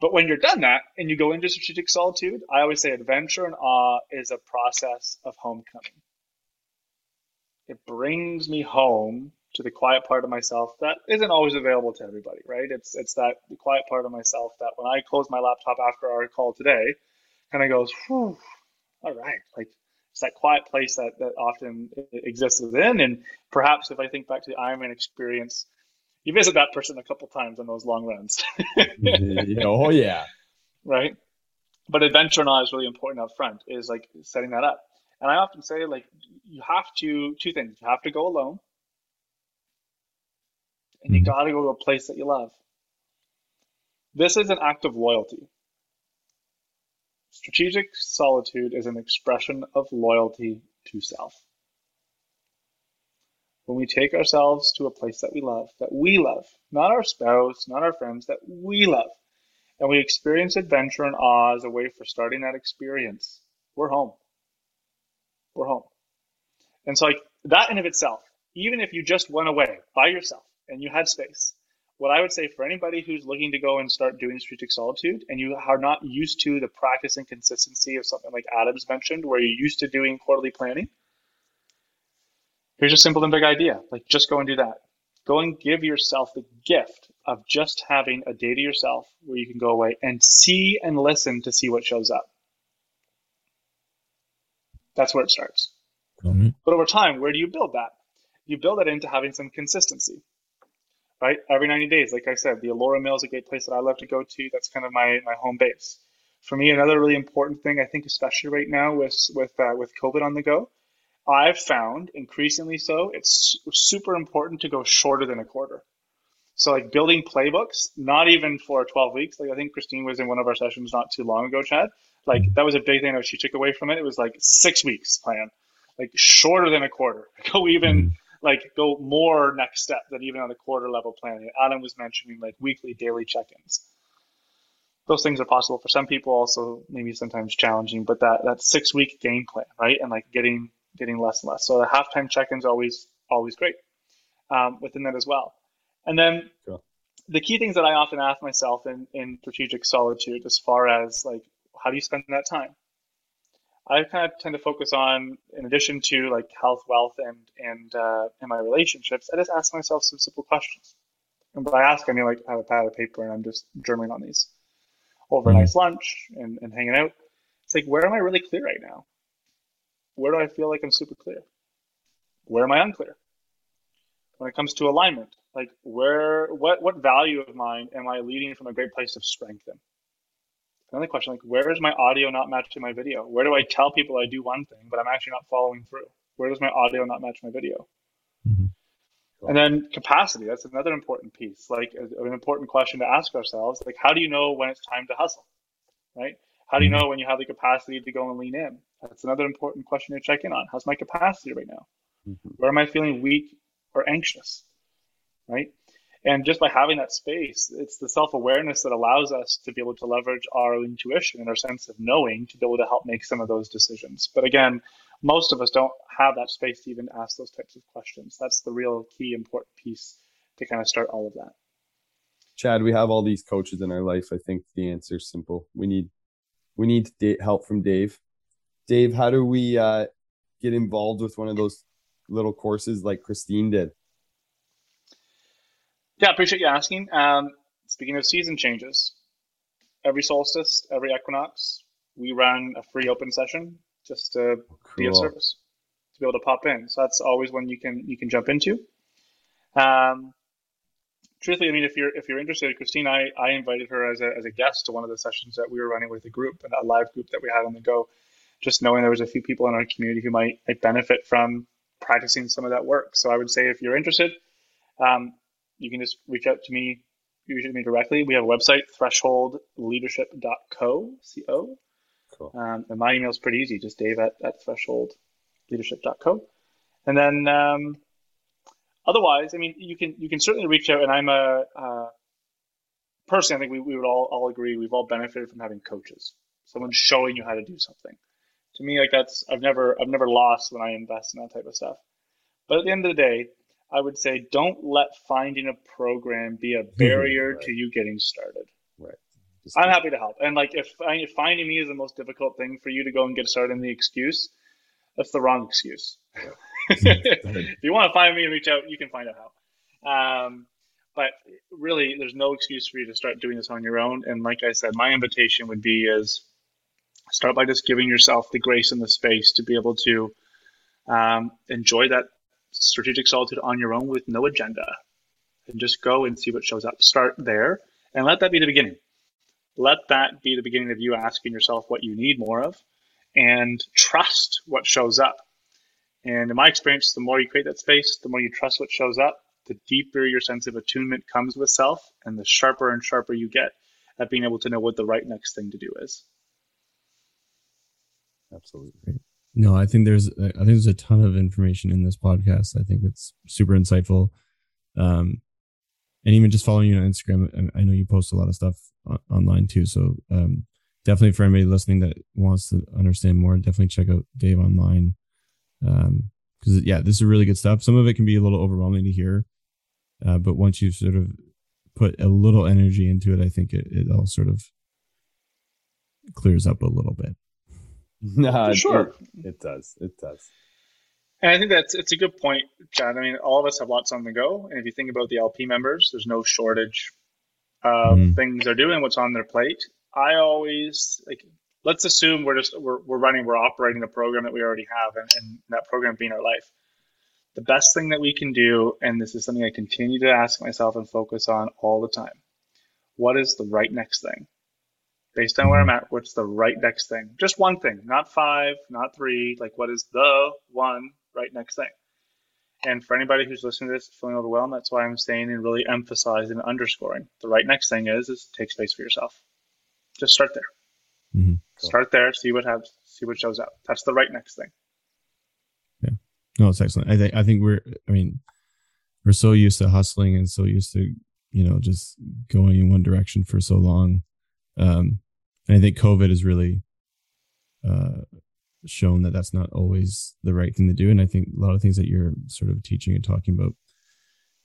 Speaker 3: but when you're done that and you go into strategic solitude, I always say adventure and awe is a process of homecoming. It brings me home to the quiet part of myself that isn't always available to everybody, right? It's it's that quiet part of myself that when I close my laptop after our call today, kind of goes, all right, like it's that quiet place that that often exists within. And perhaps if I think back to the Ironman experience, you visit that person a couple times on those long runs.
Speaker 2: oh yeah,
Speaker 3: right. But adventure and awe is really important up front. Is like setting that up. And I often say like you have to two things. You have to go alone, and you mm-hmm. got to go to a place that you love. This is an act of loyalty. Strategic solitude is an expression of loyalty to self. When we take ourselves to a place that we love, that we love, not our spouse, not our friends, that we love, and we experience adventure and awe as a way for starting that experience, we're home. We're home. And so, like, that in of itself, even if you just went away by yourself and you had space, what I would say for anybody who's looking to go and start doing strategic solitude and you are not used to the practice and consistency of something like Adam's mentioned, where you're used to doing quarterly planning, here's a simple and big idea. Like just go and do that. Go and give yourself the gift of just having a day to yourself where you can go away and see and listen to see what shows up. That's where it starts. Mm-hmm. But over time, where do you build that? You build that into having some consistency right? Every 90 days, like I said, the Elora Mill is a great place that I love to go to. That's kind of my, my home base. For me, another really important thing, I think, especially right now with with uh, with COVID on the go, I've found increasingly so, it's super important to go shorter than a quarter. So like building playbooks, not even for 12 weeks. Like I think Christine was in one of our sessions not too long ago, Chad. Like that was a big thing that she took away from it. It was like six weeks plan, like shorter than a quarter. Go even mm like go more next step than even on the quarter level planning. Adam was mentioning like weekly, daily check-ins. Those things are possible for some people, also maybe sometimes challenging, but that that six week game plan, right? And like getting getting less and less. So the halftime check-ins always always great um, within that as well. And then sure. the key things that I often ask myself in in strategic solitude, as far as like how do you spend that time? I kind of tend to focus on, in addition to like health, wealth, and and uh, and my relationships, I just ask myself some simple questions. And by ask, I mean like I have a pad of paper and I'm just journaling on these over a mm-hmm. nice lunch and, and hanging out. It's like, where am I really clear right now? Where do I feel like I'm super clear? Where am I unclear? When it comes to alignment, like where, what, what value of mine am I leading from a great place of strength in? Another question, like where is my audio not matching my video? Where do I tell people I do one thing, but I'm actually not following through? Where does my audio not match my video? Mm-hmm. And then capacity, that's another important piece, like an important question to ask ourselves. Like, how do you know when it's time to hustle? Right? How do you mm-hmm. know when you have the capacity to go and lean in? That's another important question to check in on. How's my capacity right now? Mm-hmm. Where am I feeling weak or anxious? Right? And just by having that space, it's the self awareness that allows us to be able to leverage our intuition and our sense of knowing to be able to help make some of those decisions. But again, most of us don't have that space to even ask those types of questions. That's the real key important piece to kind of start all of that.
Speaker 2: Chad, we have all these coaches in our life. I think the answer is simple. We need we need help from Dave. Dave, how do we uh, get involved with one of those little courses like Christine did?
Speaker 3: Yeah, appreciate you asking. Um, speaking of season changes, every solstice, every equinox, we run a free open session just to cool. be of service, to be able to pop in. So that's always one you can you can jump into. Um, truthfully, I mean, if you're if you're interested, Christine, I, I invited her as a, as a guest to one of the sessions that we were running with a group and a live group that we had on the go. Just knowing there was a few people in our community who might, might benefit from practicing some of that work. So I would say if you're interested, um, you can just reach out to me, reach out to me directly. We have a website, thresholdleadership.co, C-O. Cool. Um, and my email is pretty easy, just dave at, at threshold leadership.co. And then um, otherwise, I mean, you can you can certainly reach out, and I'm a uh, personally, I think we, we would all all agree we've all benefited from having coaches, someone showing you how to do something. To me, like that's I've never I've never lost when I invest in that type of stuff. But at the end of the day, I would say don't let finding a program be a barrier right. to you getting started.
Speaker 2: Right.
Speaker 3: Just I'm happy to help. And like if, if finding me is the most difficult thing for you to go and get started in the excuse, that's the wrong excuse. if you want to find me and reach out, you can find out how. Um, but really, there's no excuse for you to start doing this on your own. And like I said, my invitation would be is start by just giving yourself the grace and the space to be able to um, enjoy that strategic solitude on your own with no agenda and just go and see what shows up. Start there and let that be the beginning. Let that be the beginning of you asking yourself what you need more of and trust what shows up. And in my experience, the more you create that space, the more you trust what shows up, the deeper your sense of attunement comes with self, and the sharper and sharper you get at being able to know what the right next thing to do is.
Speaker 2: Absolutely.
Speaker 1: No, I think there's I think there's a ton of information in this podcast. I think it's super insightful. Um, and even just following you on Instagram, I know you post a lot of stuff online too. So um, definitely for anybody listening that wants to understand more, definitely check out Dave online. Um, because yeah, this is really good stuff. Some of it can be a little overwhelming to hear, uh, but once you sort of put a little energy into it, I think it, it all sort of clears up a little bit.
Speaker 2: No, sure, it, it, does. It does.
Speaker 3: And I think that's it's a good point, Chad. I mean, all of us have lots on the go, and if you think about the LP members, there's no shortage of mm. things they're doing, what's on their plate. I always like. Let's assume we're just we're, we're running, we're operating a program that we already have, and, and that program being our life. The best thing that we can do, and this is something I continue to ask myself and focus on all the time: what is the right next thing? based on where I'm at, what's the right next thing? Just one thing, not five, not three. Like, what is the one right next thing? And for anybody who's listening to this, feeling overwhelmed, that's why I'm saying and really emphasizing and underscoring the right next thing is is take space for yourself. Just start there. Mm-hmm. Cool. Start there. See what happens. See what shows up. That's the right next thing.
Speaker 1: Yeah. No, it's excellent. I think I think we're. I mean, we're so used to hustling and so used to you know just going in one direction for so long. Um, and I think COVID has really uh, shown that that's not always the right thing to do. And I think a lot of things that you're sort of teaching and talking about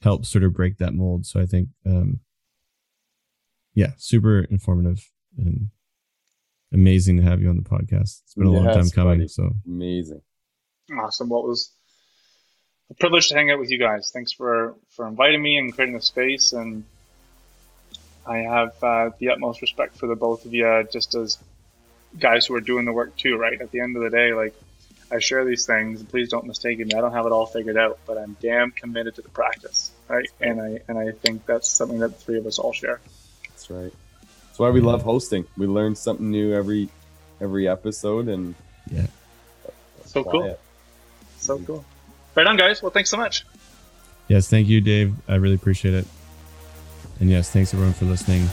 Speaker 1: help sort of break that mold. So I think, um, yeah, super informative and amazing to have you on the podcast. It's been a yes, long time coming. Buddy. So
Speaker 2: amazing.
Speaker 3: Awesome. What was a privilege to hang out with you guys. Thanks for, for inviting me and creating the space and I have uh, the utmost respect for the both of you, just as guys who are doing the work too. Right at the end of the day, like I share these things, and please don't mistake me. I don't have it all figured out, but I'm damn committed to the practice, right? And I and I think that's something that the three of us all share.
Speaker 2: That's right. That's why we love hosting. We learn something new every every episode, and
Speaker 1: yeah,
Speaker 3: so cool. It. So cool. Right on, guys. Well, thanks so much.
Speaker 1: Yes, thank you, Dave. I really appreciate it. And yes, thanks everyone for listening.